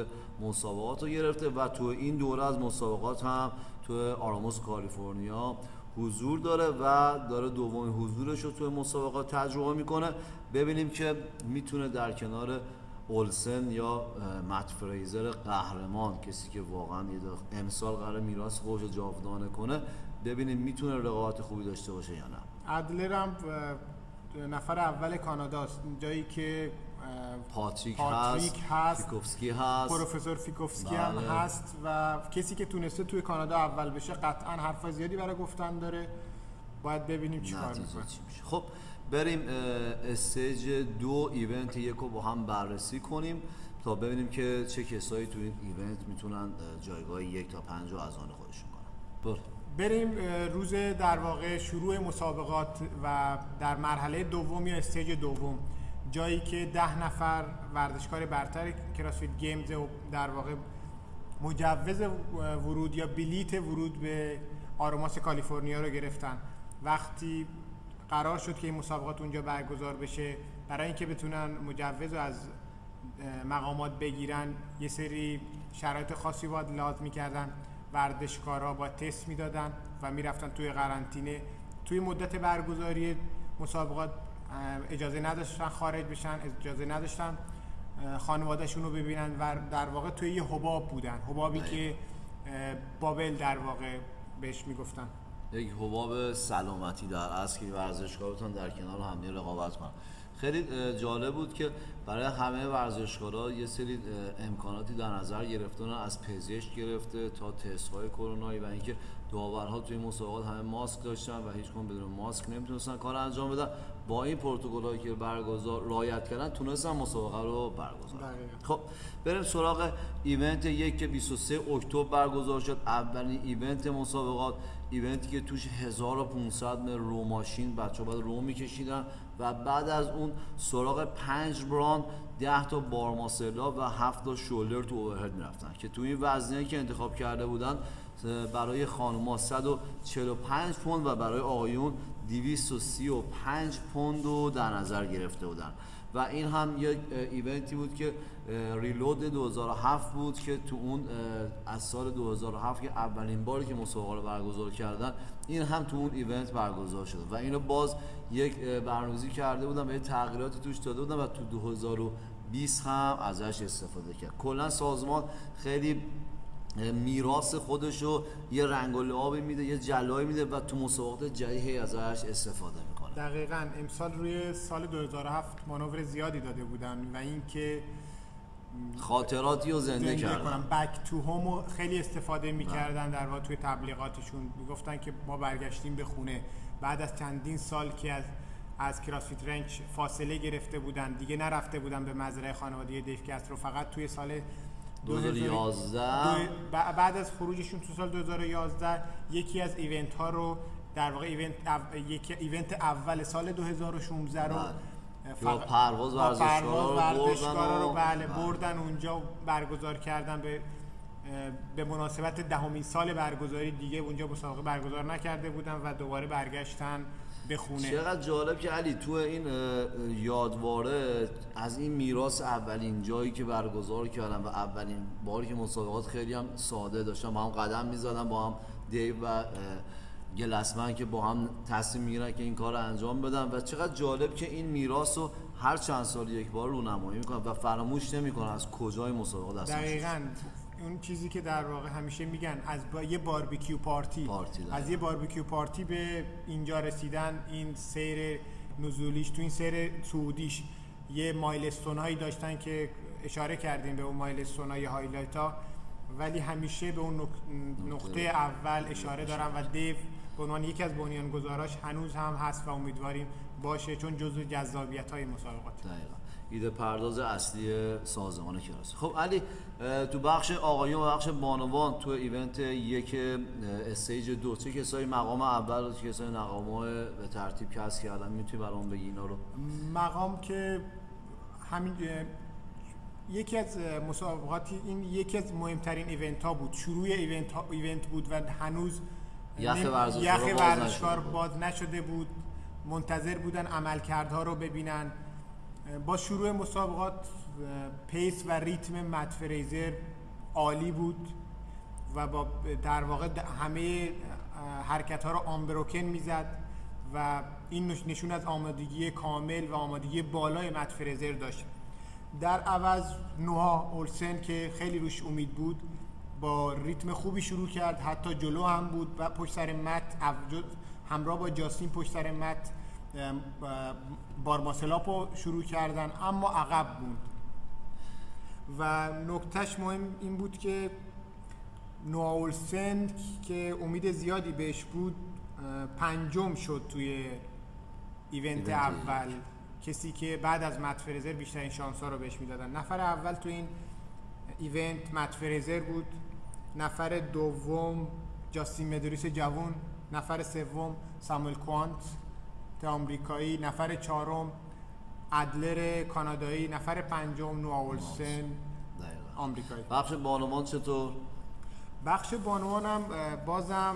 مسابقات رو گرفته و تو این دوره از مسابقات هم تو آراموس کالیفرنیا حضور داره و داره دومین حضورش رو توی مسابقات تجربه می‌کنه. ببینیم که می‌تونه در کنار اولسن یا مت فریزر قهرمان کسی که واقعا امسال قرار میراث خودش رو جاودانه کنه ببینیم می‌تونه رقابت خوبی داشته باشه یا نه. ادلر هم نفر اول کاناداست جایی که پاتریک, پاتریک هست, هست، فیکوفسکی هست. پروفسور فیکوفسکی هم بله. هست و کسی که تونسته توی کانادا اول بشه قطعا حرف زیادی برای گفتن داره. باید ببینیم چی کار می‌کنه. خب بریم Stage دو Event یک رو با هم بررسی کنیم تا ببینیم که چه کسایی تو این Event می‌تونن اه، جایگاه یک تا پنج رو از آن خودشون کنن. بریم روز در واقع شروع مسابقات و در مرحله دوم یا Stage دوم. جایی که ده نفر ورزشکار برتر CrossFit Games و در واقع مجوز ورود یا بلیت ورود به آروماس کالیفرنیا رو گرفتن. وقتی قرار شد که این مسابقات اونجا برگزار بشه. برای اینکه بتونن مجوز رو از مقامات بگیرن یه سری شرایط خاصی باید لازم می‌کردن. ورزشکارا با تست می‌دادن و می‌رفتن توی قرنطینه. توی مدت برگزاری مسابقات اجازه نداشتن خارج بشن اجازه نداشتن خانوادهشون رو ببینن و در واقع توی یه حباب بودن. حبابی که بابل در واقع بهش می‌گفتن. یک حباب سلامتی در اصل که بتونن در کنار هم دیگه رقابت کنن خیلی جالب بود که برای همه ورزشکارا یه سری امکاناتی در نظر گرفتن از پزشک گرفته تا تست های کرونایی و اینکه داورها توی مسابقات همه ماسک داشتن و هیچ کدوم بدون ماسک نمی‌تونستن کار انجام بدن با این پروتکل‌هایی که برگزار رعایت کردن تونستن مسابقه رو برگزار. دقیقاً. خب بریم سراغ ایونت یک که 23 اکتبر برگزار شد اولین ایونت مسابقات ایونتی که توش 1500 متر رو ماشین بچه باید رو میکشیدن و بعد از اون سراغ 5 بران 10 تا بارماسلا و 7 تا شولدر تو اوورهد می‌رفتن که تو این وزنه که انتخاب کرده بودن برای خانوما 145 پوند و برای آقایون 235 پوند رو در نظر گرفته بودن. و این هم یک ایونتی بود که ریلود 2007 بود که تو اون از سال 2007 که اولین باری که مسابقه رو برگزار کردن این هم تو اون ایونت برگزار شده. و اینو باز یک برنامه‌ریزی کرده بودن و یه تغییراتی توش داده بودن و تو 2020 هم ازش استفاده کرد. کلا سازمان خیلی میراث خودشو یه رنگ و لعابی میده یه جلایی میده و تو مسابقات جدید هی ازش استفاده دقیقا امسال روی سال 2007 مانور زیادی داده بودن و اینکه خاطراتی رو زنده, زنده کردن کنم. بک تو هومو خیلی استفاده می‌کردن در واقع توی تبلیغاتشون. می‌گفتن که ما برگشتیم به خونه. بعد از چندین سال که از از کراسفیت رنچ فاصله گرفته بودن دیگه نرفته بودن به مزرعه خانواده دیو کسترو فقط توی سال 2011 دو- ب- بعد از خروجشون تو سال 2011 یکی از ایونت ها رو در واقع ایونت او- یکی ایونت اول سال 2016 رو که با پرواز ورزشکارا رو رو بله بله. بردن اونجا برگزار کردن به به مناسبت دهمین سال برگزاری دیگه اونجا مسابقه برگزار نکرده بودن و دوباره برگشتن به خونه چقدر جالب که علی تو این یادواره از این میراث اولین جایی که برگزار کردن و اولین باری که مسابقات خیلی هم ساده داشتن با هم قدم می‌زدن با هم دیو و گلسمن که با هم تصمیم می‌گیرن که این کار رو انجام بدن و چقدر جالب که این میراث رو هر چند سال یک بار رونمایی می‌کنن و فراموش نمی‌کنن از کجای مسابقات هستن دقیقا. اون چیزی که در واقع همیشه میگن از با یه barbecue party, party. از یه barbecue party به اینجا رسیدن این سیر نزولیش تو این سیر صعودیش. یه milestone هایی داشتن که اشاره کردیم به اون milestone های highlight ها ولی همیشه به اون نق- نقطه اول اشاره دارن و دیو به عنوان یکی از بنیانگذاراش هنوز هم هست و امیدواریم باشه چون جزو جذابیت های مسابقات. دقیقا. ایده پرداز اصلی سازمان کلاس. خب علی تو بخش آقایون و بخش بانوان تو ایونت یک استیج دو چه کسایی مقام اول و چه کسایی مقام به ترتیب کسب کردن؟ می‌تونی برام بگی اینا رو؟ مقام که همین یکی از مسابقاتی این یکی از مهمترین Event ها بود. شروع Event, ها، Event بود و هنوز یخ ورزشکار. باز نشده بود. منتظر بودن عملکردها رو ببینن. با شروع مسابقات pace و ریتم مت فریزر عالی بود و با در واقع همه حرکت ها رو unbroken می‌زد و این نش- نشون از آمادگی کامل و آمادگی بالای مت فریزر داشت. در عوض نوها اولسن که خیلی روش امید بود با ریتم خوبی شروع کرد حتی جلو هم بود و پشت سر مت همراه با جاستین پشت سر مت ام، با- بارماسلاپ رو شروع کردن اما عقب بود و نکتهش مهم این بود که نوآ اولسن که امید زیادی بهش بود پنجم شد توی Event Event اول. کسی که بعد از مت فریزر بیشترین شانس ها رو بهش می‌دادن. نفر اول تو این Event مت فریزر بود. نفر دوم جاستین مدوریس جوون نفر سوم ساموئل کوانت آمریکایی نفر چهارم ادلر کانادایی نفر پنجم نوآ اولسن آمریکایی. بخش بانوان چطور؟ بخش بانوانم اه، بازم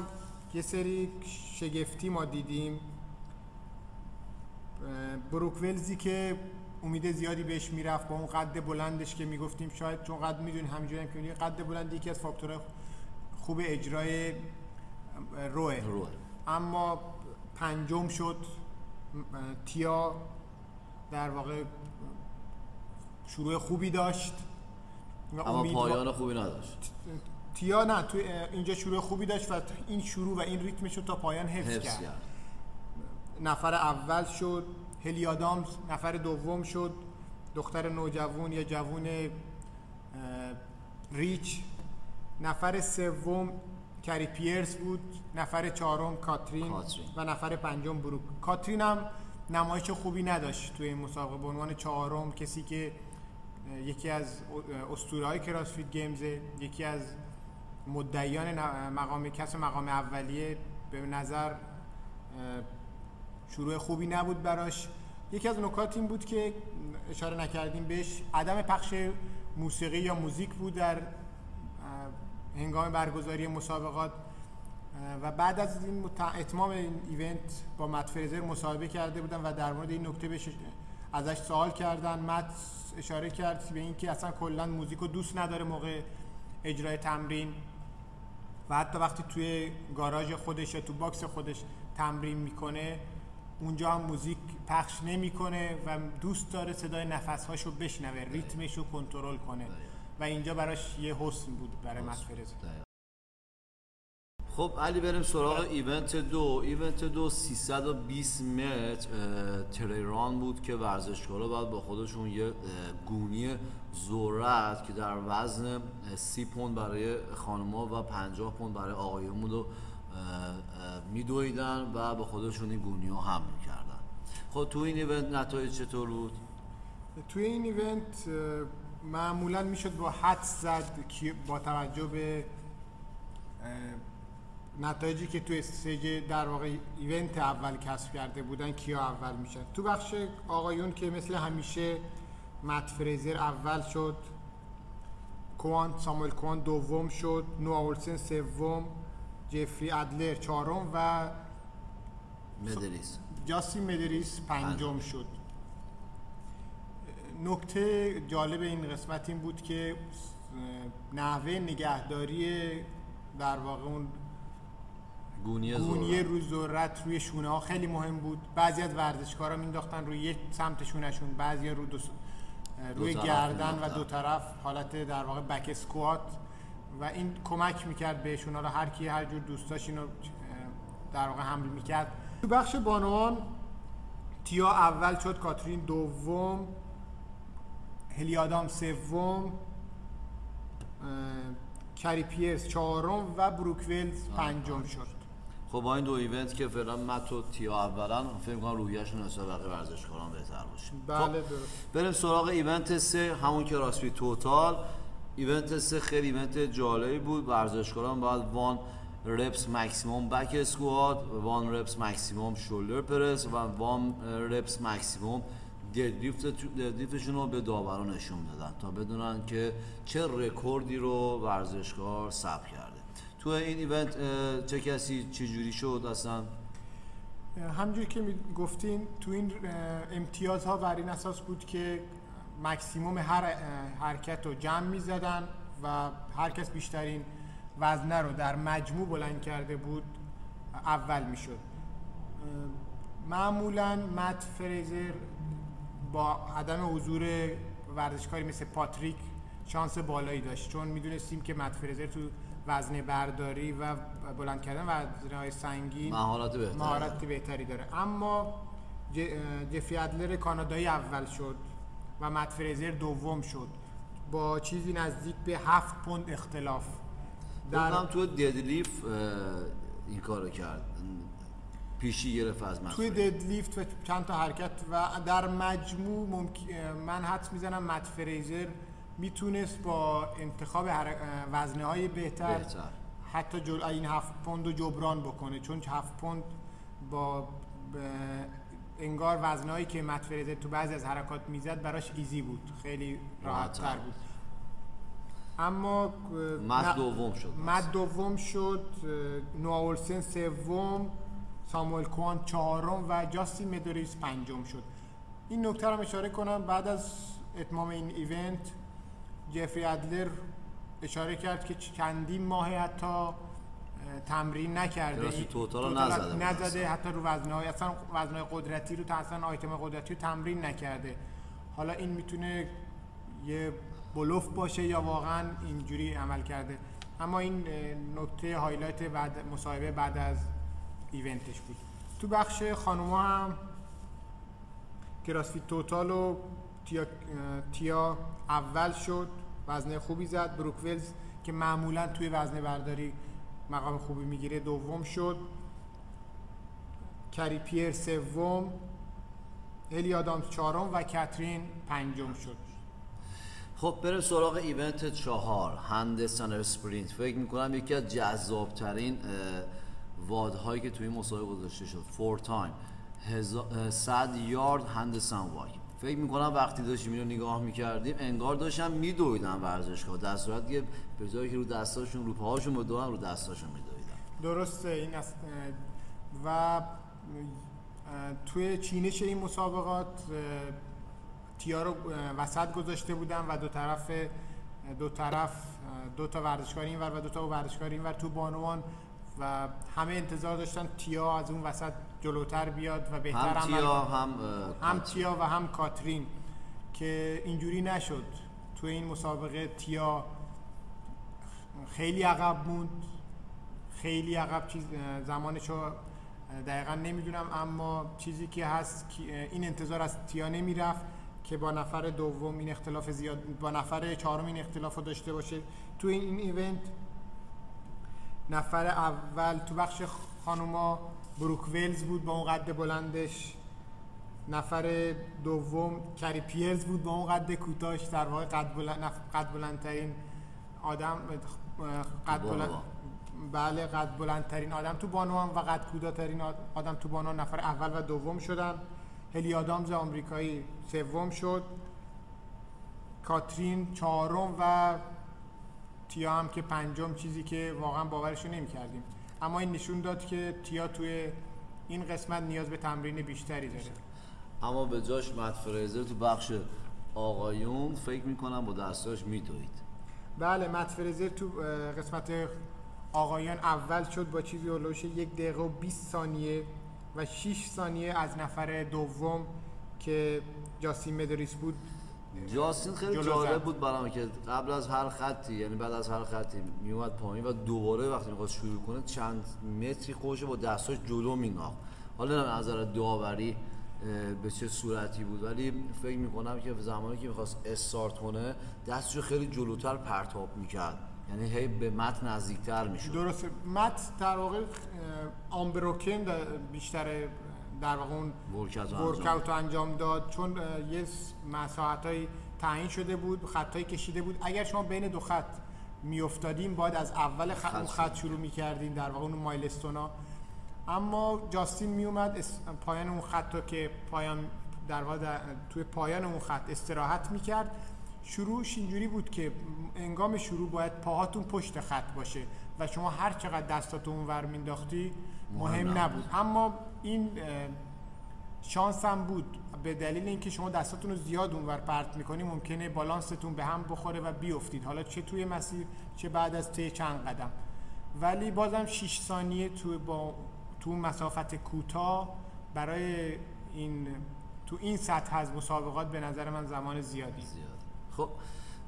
یه سری شگفتی ما دیدیم. اه، بروک ولزی که امید زیادی بهش می‌رفت با اون قد بلندش که می‌گفتیم. شاید چون قد می‌دونی همینجوری هم که می‌دونی، قد بلند یکی از فاکتورهای خوب اجرای روه. روه. اما پنجم شد تیا در واقع شروع خوبی داشت. و اما پایان خوبی نداشت. تیا نه تو اینجا شروع خوبی داشت و این شروع و این ریتمش رو تا پایان حفظ, حفظ کرد. کرد. نفر اول شد. هلی آدامز نفر دوم شد. دختر نوجوان یا جوون ریچ. نفر سوم کری پیرس بود. نفر چهارم کاترین, کاترین. و نفر پنجم بروک. کاترین هم نمایش خوبی نداشت توی این مسابقه. به عنوان چهارم کسی که یکی از اسطوره های کراسفیت گیمزه یکی از مدعیان مقام کس مقام اولیه به نظر شروع خوبی نبود براش. یکی از نکات این بود که اشاره نکردیم بهش عدم پخش موسیقی یا موزیک بود در هنگام برگزاری مسابقات. و بعد از این اتمام این Event با مت فریزر مصاحبه کرده بودن و در مورد این نکته بهش ازش سوال کردن. مت اشاره کرد به اینکه اصلا کلا موزیک رو دوست نداره موقع اجرای تمرین. و حتی وقتی توی گاراژ خودش یا تو box خودش تمرین می‌کنه اونجا هم موزیک پخش نمی‌کنه و دوست داره صدای نفسهاشو بشنوه ریتمش رو کنترل کنه. و اینجا براش یه حسن بود برای مت. خب علی بریم سراغ Event دو. Event دو 320 متر trail run بود که ورزشکارا باید با خودشون یه گونی ذرت که در وزن اه، 30 پوند برای خانم‌ها و 50 پوند برای آقایون بود و میدویدن و به خودشون این گونی حمل می‌کردن خب تو این Event نتایج چطور بود؟ توی این Event معمولا می‌شد حدس زد با توجه به نتایجی که توی Stage در واقع Event اول کسب کرده بودن کیا اول میشن تو بخش آقایون که مثل همیشه مت فریزر اول شد کوان ساموئل کوان دوم شد نوآ اولسن سوم جفری ادلر چهارم و مدریس. جاستین مدریس پنجم شد. نکته جالب این قسمت این بود که نحوه نگهداری در واقع اون گونی گونی روی ذرت روی شونه ها خیلی مهم بود. بعضی از ورزشکارا مینداختن روی یک سمت شونهشون بعضی رو دو س- روی طرف گردن و. دو طرف حالت در واقع بک اسکوات. و این کمک می‌کرد بهشون. حالا هر کی هر جور دوست داشت اینو در واقع حمل می‌کرد. تو بخش بانوان تیا اول شد کاترین دوم هیلی آدامز سوم کری پیرس چهارم و بروک ولز پنجم شد. خب با این دو Event که فعلا مت و تیا اولن فکر می‌کنم روحیه‌شون نسبت به بقیه ورزشکاران بهتر باشه. بله خب، درست. بریم سراغ Event سه همون که CrossFit Total. Event سه خیلی Event جالبی بود. ورزشکاران باید one reps maximum back squat one reps maximum shoulder press و one reps maximum deadlift شون رو به داوران نشون دادن تا بدونن که چه رکوردی رو ورزشکار ثبت کرده. تو این Event چه کسی چه جوری شد اصلا؟ همجور که می گفتین تو این اه، امتیازها بر این اساس بود که مکسیموم هر حرکت رو جمع می زدن و هر کس بیشترین وزنه رو در مجموع بلند کرده بود اول می شد معمولا مت فریزر با عدم حضور ورزشکاری مثل پاتریک شانس بالایی داشت چون می‌دونستیم که مت فریزر تو وزنه برداری و بلند کردن وزنه های سنگین مهارت بهتری مهارت بهتری داره. اما جفی ادلر کانادایی اول شد. و مت فریزر دوم شد. با چیزی نزدیک به هفت پوند اختلاف. در در تو ددلیف این کارو کرد. پیشی گرفت از من توی ددلیفت و چند تا حرکت و در مجموع ممکن من حدس می‌زنم مت فریزر می‌تونست با انتخاب وزنه های بهتر, بهتر. حتی جل... این هفت پوند رو جبران بکنه. چون هفت پوند با انگار وزنهایی که مت فریزر تو بعضی از حرکات می‌زد براش ایزی بود. خیلی راحت تر. بود. اما نه- دوم شد. مد دوم شد اه، نوآ اولسن سوم ساموئل کوان چهارم و جاستین مدوریس پنجم شد. این نکته رو هم اشاره کنم. بعد از اتمام این ایونت جفری ادلر اشاره کرد که چندین ماه حتی تمرین نکرده. این- توتال نزده نزده. حتی رو وزنه های اصلا وزنه قدرتی رو تا اصلا آیتم قدرتی رو تمرین نکرده. حالا این می‌تونه یه بلوف باشه یا واقعا اینجوری عمل کرده. اما این نکته highlight بعد مصاحبه بعد از event ش بود. تو بخش خانوما هم CrossFit Total و تیا, تیا اول شد وزنه خوبی زد. بروک ولز که معمولا توی وزنه برداری مقام خوبی می‌گیره. دوم شد. کری پیر سوم. الی آدامز چهارم و کاترین پنجم شد. خب بریم سراغ event چهار. handstand sprint فکر می‌کنم یکی از جذابترین WOD هایی که توی مسابقه گذاشته شد. for time صد یارد handstand walk. فکر می‌کنم وقتی داشتیم اینو نگاه می‌کردیم انگار داشتن میدویدن ورزشگاه. در صورت که به که رو دستاشون رو پاهاشون بدون رو دستاشون میدویدن درسته این است و توی چینش این مسابقات تیا رو وسط گذاشته بودن و دو طرف دو طرف دو تا ورزشکار اینور و دو تا ورزشکار اینور تو بانوان و همه انتظار داشتن تیا از اون وسط جلوتر بیاد و بهتر هم تیا. هم هم. تیا و هم کاترین که اینجوری نشد تو این مسابقه تیا خیلی عقب موند خیلی عقب چیز زمانشو دقیقا نمی‌دونم اما چیزی که هست این انتظار از تیا نمی‌رفت که با نفر دوم این اختلاف زیاد با نفر چهارم این اختلاف رو داشته باشه تو این, این ایونت نفر اول تو بخش خانوما بروک ولز بود با اون قد بلندش. نفر دوم کری پیرز بود با اون قد کوتاهش. در واقع قد, بلند قد بلندترین آدم قد. بلند بله قد بلندترین آدم تو بانوان و قد کوتاهترین آد- آدم تو بانوان نفر اول و دوم شدن. هلی آدامز آمریکایی سوم شد. کاترین چهارم و تیا هم که پنجم چیزی که واقعا باورش رو نمی‌کردیم. اما این نشون داد که تیا توی این قسمت نیاز به تمرین بیشتری داره. اما به جاش مت فریزر تو بخش آقایون فکر می‌کنم با دستاش میدوید. بله مت فریزر تو قسمت آقایان اول شد با چیزی هلوش یک دقیقه و 20 ثانیه و 6 ثانیه از نفر دوم که جاسین مدریس بود جاستین خیلی جالب. بود برام که قبل از هر خطی یعنی بعد از هر خطی میومد پایین و دوباره وقتی می‌خواست شروع کنه چند متری خودش رو با دستاش جلو میناخت حالا نه نظر داوری به چه صورتی بود ولی فکر می‌کنم که زمانی که می‌خواست استارت کنه دستشو خیلی جلوتر پرتاب می‌کرد. یعنی هی به متن نزدیکتر می‌شد. درسته. مت در واقع آمبروکن بیشتر در واقع اون ورکاوت رو انجام داد. چون یه مساحت تعیین شده بود خطایی کشیده بود. اگر شما بین دو خط میافتادیم باید از اول خط, اون خط شروع می‌کردیم در واقع اون مایلستونا اما جاستین میومد پایان اون خط رو که پایان در واقع در- توی پایان اون خط استراحت می‌کرد. شروعش اینجوری بود که انگام شروع باید پاهاتون پشت خط باشه و شما هر چقدر دستاتون ور مینداختی مهم نبود. اما این شانس هم بود. به دلیل اینکه شما دستاتون رو زیاد اونور پرت می‌کنی ممکنه بالانستون به هم بخوره و بیفتید. حالا چه توی مسیر چه بعد از طی چند قدم. ولی بازم 6 ثانیه تو با تو مسافت کوتاه برای این تو این سطح از مسابقات به نظر من زمان زیادی. زیاد. خب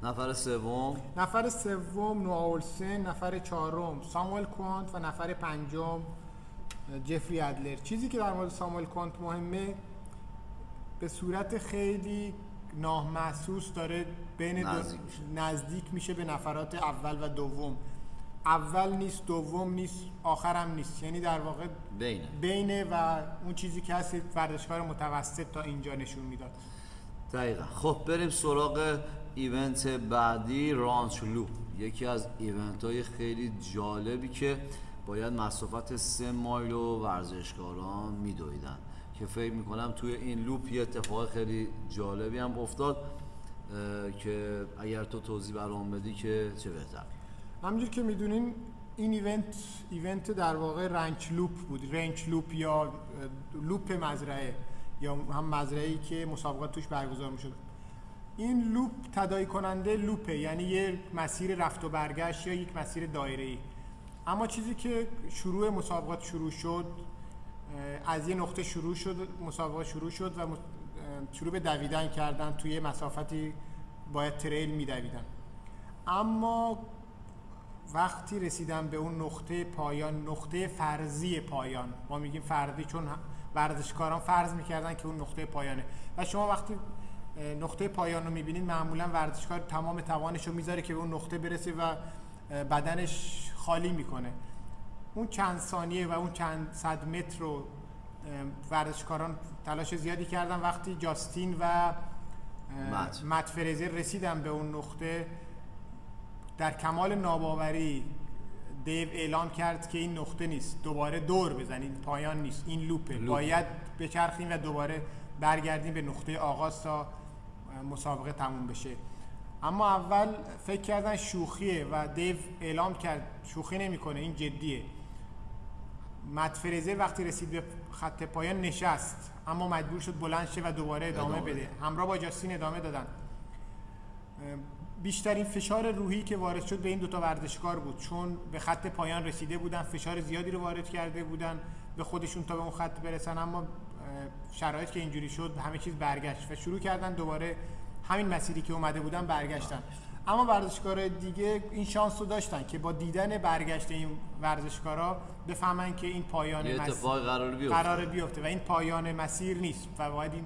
نفر سوم. نفر سوم نوآ اولسن نفر چهارم ساموئل کوانت و نفر پنجم جفری ادلر. چیزی که در مورد ساموئل کوانت مهمه به صورت خیلی نامحسوس داره بین نزدیک میشه. نزدیک میشه به نفرات اول و دوم. اول نیست دوم نیست آخرم نیست. یعنی در واقع بینه. بینه و اون چیزی که هست ورزشکار متوسط تا اینجا نشون می‌داد. دقیقا. خب بریم سراغ event بعدی Ranch Loop یکی از event های خیلی جالبی که باید مسافت سه مایل و ورزشکاران میدویدن. که فکر می‌کنم توی این loop یه اتفاق خیلی جالبی هم افتاد که اگر تو توضیح برام بدی که چه بهتر. همونجور که می‌دونین این event event در واقع Ranch Loop بود. Ranch Loop یا loop مزرعه یا هم مزرعه ای که مسابقات توش برگزار می‌شد. این loop تداعی کننده loop ه یعنی یه مسیر رفت و برگشت یا یک مسیر دایره ای اما چیزی که شروع مسابقات شروع شد از یه نقطه شروع شد مسابقات شروع شد و شروع به دویدن کردن توی مسافتی باید تریل میدویدن. اما وقتی رسیدن به اون نقطه پایان نقطه فرضی پایان ما میگیم فردی چون ورزشکاران فرض می‌کردن که اون نقطه پایانه. و شما وقتی نقطه پایان رو می‌بینید معمولا ورزشکار تمام توانش رو می‌ذاره که به اون نقطه برسه و بدنش خالی می‌کنه. اون چند ثانیه و اون چند صد متر رو ورزشکاران تلاش زیادی کردن. وقتی جاستین و مت. مت فریزر رسیدن به اون نقطه در کمال ناباوری دیو اعلام کرد که این نقطه نیست. دوباره دور بزنید. پایان نیست. این لوپه. لوپ. باید بچرخیم و دوباره برگردیم به نقطه آغاز تا مسابقه تموم بشه. اما اول فکر کردن شوخیه و دیو اعلام کرد شوخی نمی‌کنه این جدیه. مت فریزر وقتی رسید به خط پایان نشست اما مجبور شد بلند شه و دوباره ادامه, ادامه بده. همراه با جاستین ادامه دادن. بیشترین فشار روحی که وارد شد به این دوتا ورزشکار بود. چون به خط پایان رسیده بودن فشار زیادی رو وارد کرده بودن به خودشون تا به اون خط برسن. اما شرایط که اینجوری شد همه چیز برگشت و شروع کردن دوباره همین مسیری که اومده بودن برگشتن. اما ورزشکارای دیگه این شانس رو داشتن که با دیدن برگشت این ورزشکارا بفهمن که این پایان یه مسیر- قرار بیفته. قرار بیفته و این پایان مسیر نیست و باید این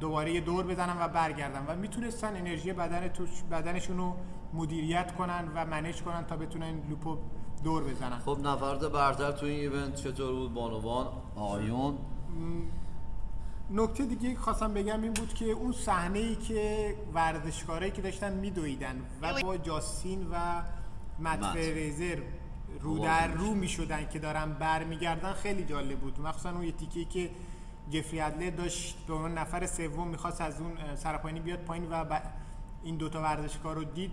دوباره یه دور بزنن و برگردن و می‌تونستن انرژی بدن بدنشون رو مدیریت کنن و منیج کنن تا بتونن لوپو دور بزنن. خب نفرات برتر تو این ایونت چطور بود؟ بانوان آیون. نکته دیگه خواستم بگم این بود که اون صحنه ای که ورزشکارایی که داشتن میدویدن و با جاستین و مت. فریزر رو در. رو می‌شدن که دارن برمیگردن خیلی جالب بود مخصوصا اون یه تیکه که جفری ادلر داشت به عنوان نفر سوم می‌خواست از اون سرپایینی بیاد پایین و این دوتا ورزشکار رو دید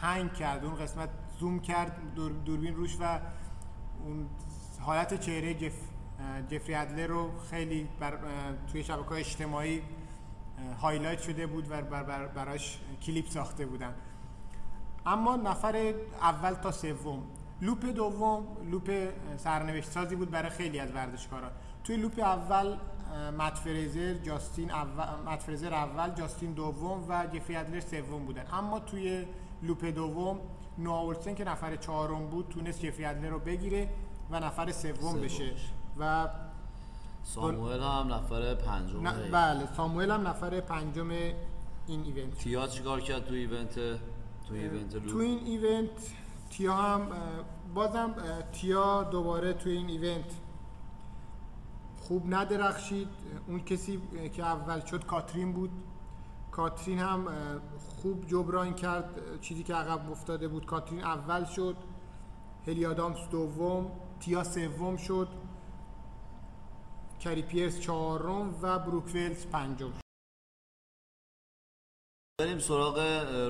هنگ کرد اون قسمت زوم کرد دور دوربین روش و اون حالت چهره جف جفری ادلر رو خیلی بر توی شبکه های اجتماعی highlight شده بود و بر بر براش کلیپ ساخته بودن. اما نفر اول تا سوم. loop دوم loop سرنوشت سازی بود برای خیلی از ورزشکارا توی loop اول اه، مت فریزر جاستین اول مت فریزر اول جاستین دوم و جفری ادلر سوم بودن. اما توی loop دوم نوآ اولسن که نفر چهارم بود تونست جفری ادلر رو بگیره و نفر سوم بشه. و ساموئل هم نفر پنجم. بله ساموئل هم نفر پنجم این event تیا چیکار کرد تو event؟ تو event loop؟ تو این event تیا هم بازم تیا دوباره تو این event خوب ندرخشید. اون کسی که اول شد کاترین بود. کاترین هم خوب جبران کرد چیزی که عقب افتاده بود. کاترین اول شد هلیادامس دوم تیا سوم شد. کری پیرس چهارم و بروکولز پنجم. بریم سراغ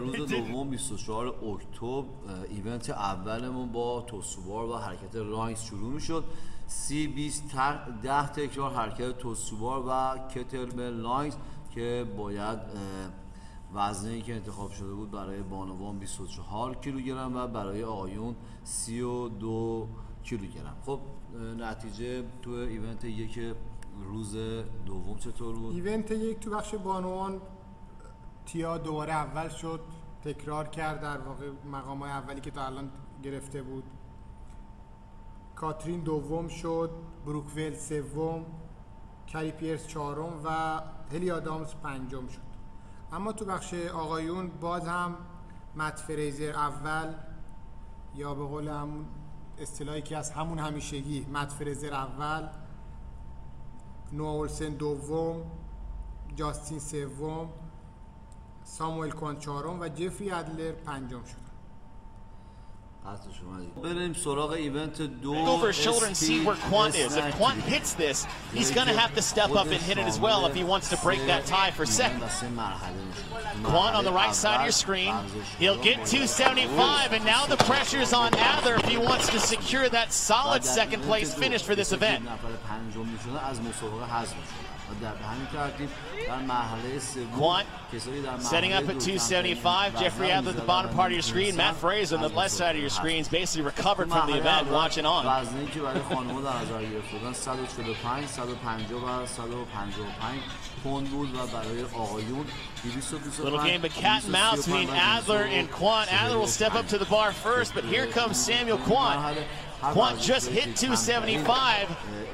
روز دوم 24 اکتبر. ایونت اولمون با توسوبار و حرکت رانگز شروع می‌شد. سی 20 ده تکرار حرکت toes-to-bar و kettlebell lunges که باید وزنی که انتخاب شده بود برای بانوان 24 کیلوگرم و برای آقایون 32 کیلوگرم خب نتیجه تو event یک روز دوم چطور بود؟ event یک تو بخش بانوان تیا دوباره اول شد تکرار کرد در واقع مقام های اولی که تا الان گرفته بود. کاترین دوم شد بروکول سوم کری پیرس چهارم و هلی آدامز پنجم شد. اما تو بخش آقایون باز هم مت فریزر اول یا به قول همون اصطلاحی که از همون همیشگی مت فریزر اول نوآ اولسن دوم جاستین سوم ساموئل کوان و جفری ادلر پنجم شد. بریم سراغ ایونت دو Look over his shoulder and see where Quant is. If Quant hits this, he's going to have to step up and hit it as well if he wants to break that tie for second. Quant on the right side of your screen. He'll get 275, and now the pressure's on Adler if he wants to secure that solid second place finish for this event. نفر پنجم می‌شدن از مسابقه حذف می‌شدن و در به همین ترتیب در مرحله سوم Quant کسایی در مرحله Setting up at دو 275, کمترین Jeffrey وزن Adler at the می‌زدن bottom و part of your screen. Matt می‌تونستن Fraser on the از left side of your مسابقه screen, حذف basically recovered from the event, watching on. وزنی که برای خانم‌ها در نظر گرفته بودن 145 150 و 155 پوند بود و برای آقایون 225 Little game of cat and mouse between Adler and Quant. Adler will step up to the bar first, but here comes Samuel Quant. Quant just hit 275,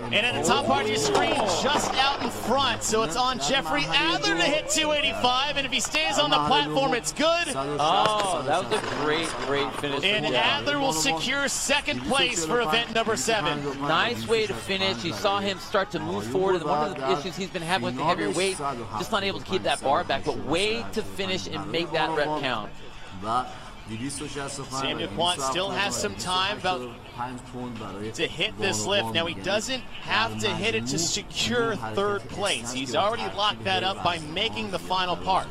and at the top part of your screen, just out in front. So it's on Jeffrey Adler to hit 285, and if he stays on the platform, it's good. Oh, that was a great, great finish. And. Adler will secure second place for event number seven. Nice way to finish. You saw him start to move forward. And one of the issues he's been having with the heavier weight, just not able to keep that bar back. But way to finish and make that rep count. و 265 Samuel Quant still has some time about to hit this lift. Now he doesn't have to hit it to secure third place. He's already locked that up by making the final part.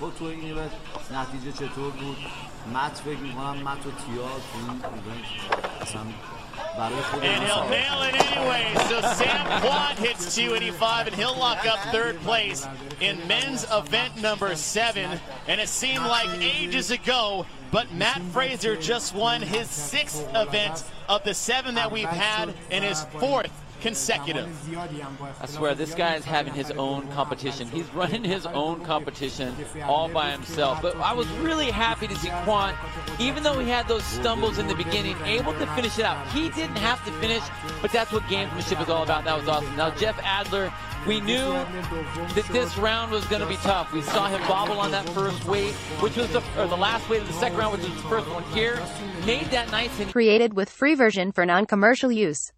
خب تو این ایونت نتیجه چطور بود مت فکر میکنم مت و تیا تو این ایونت اصلا برای خود and he'll nail it anyway. So Sam Quant hits 285 and he'll lock up third place in men's event number seven. And it seemed like ages ago, but Matt Fraser just won his sixth event of the seven that we've had and his fourth consecutive. I swear, this guy is having his own competition. He's running his own competition all by himself. But I was really happy to see Quant, even though he had those stumbles in the beginning, able to finish it out. He didn't have to finish, but that's what gamesmanship is all about. That was awesome. Now, Jeff Adler, we knew that this round was going to be tough. We saw him bobble on that first weight, which was the, or the last weight of the second round, which was the first one here. Made that nice and Created with free version for non-commercial use.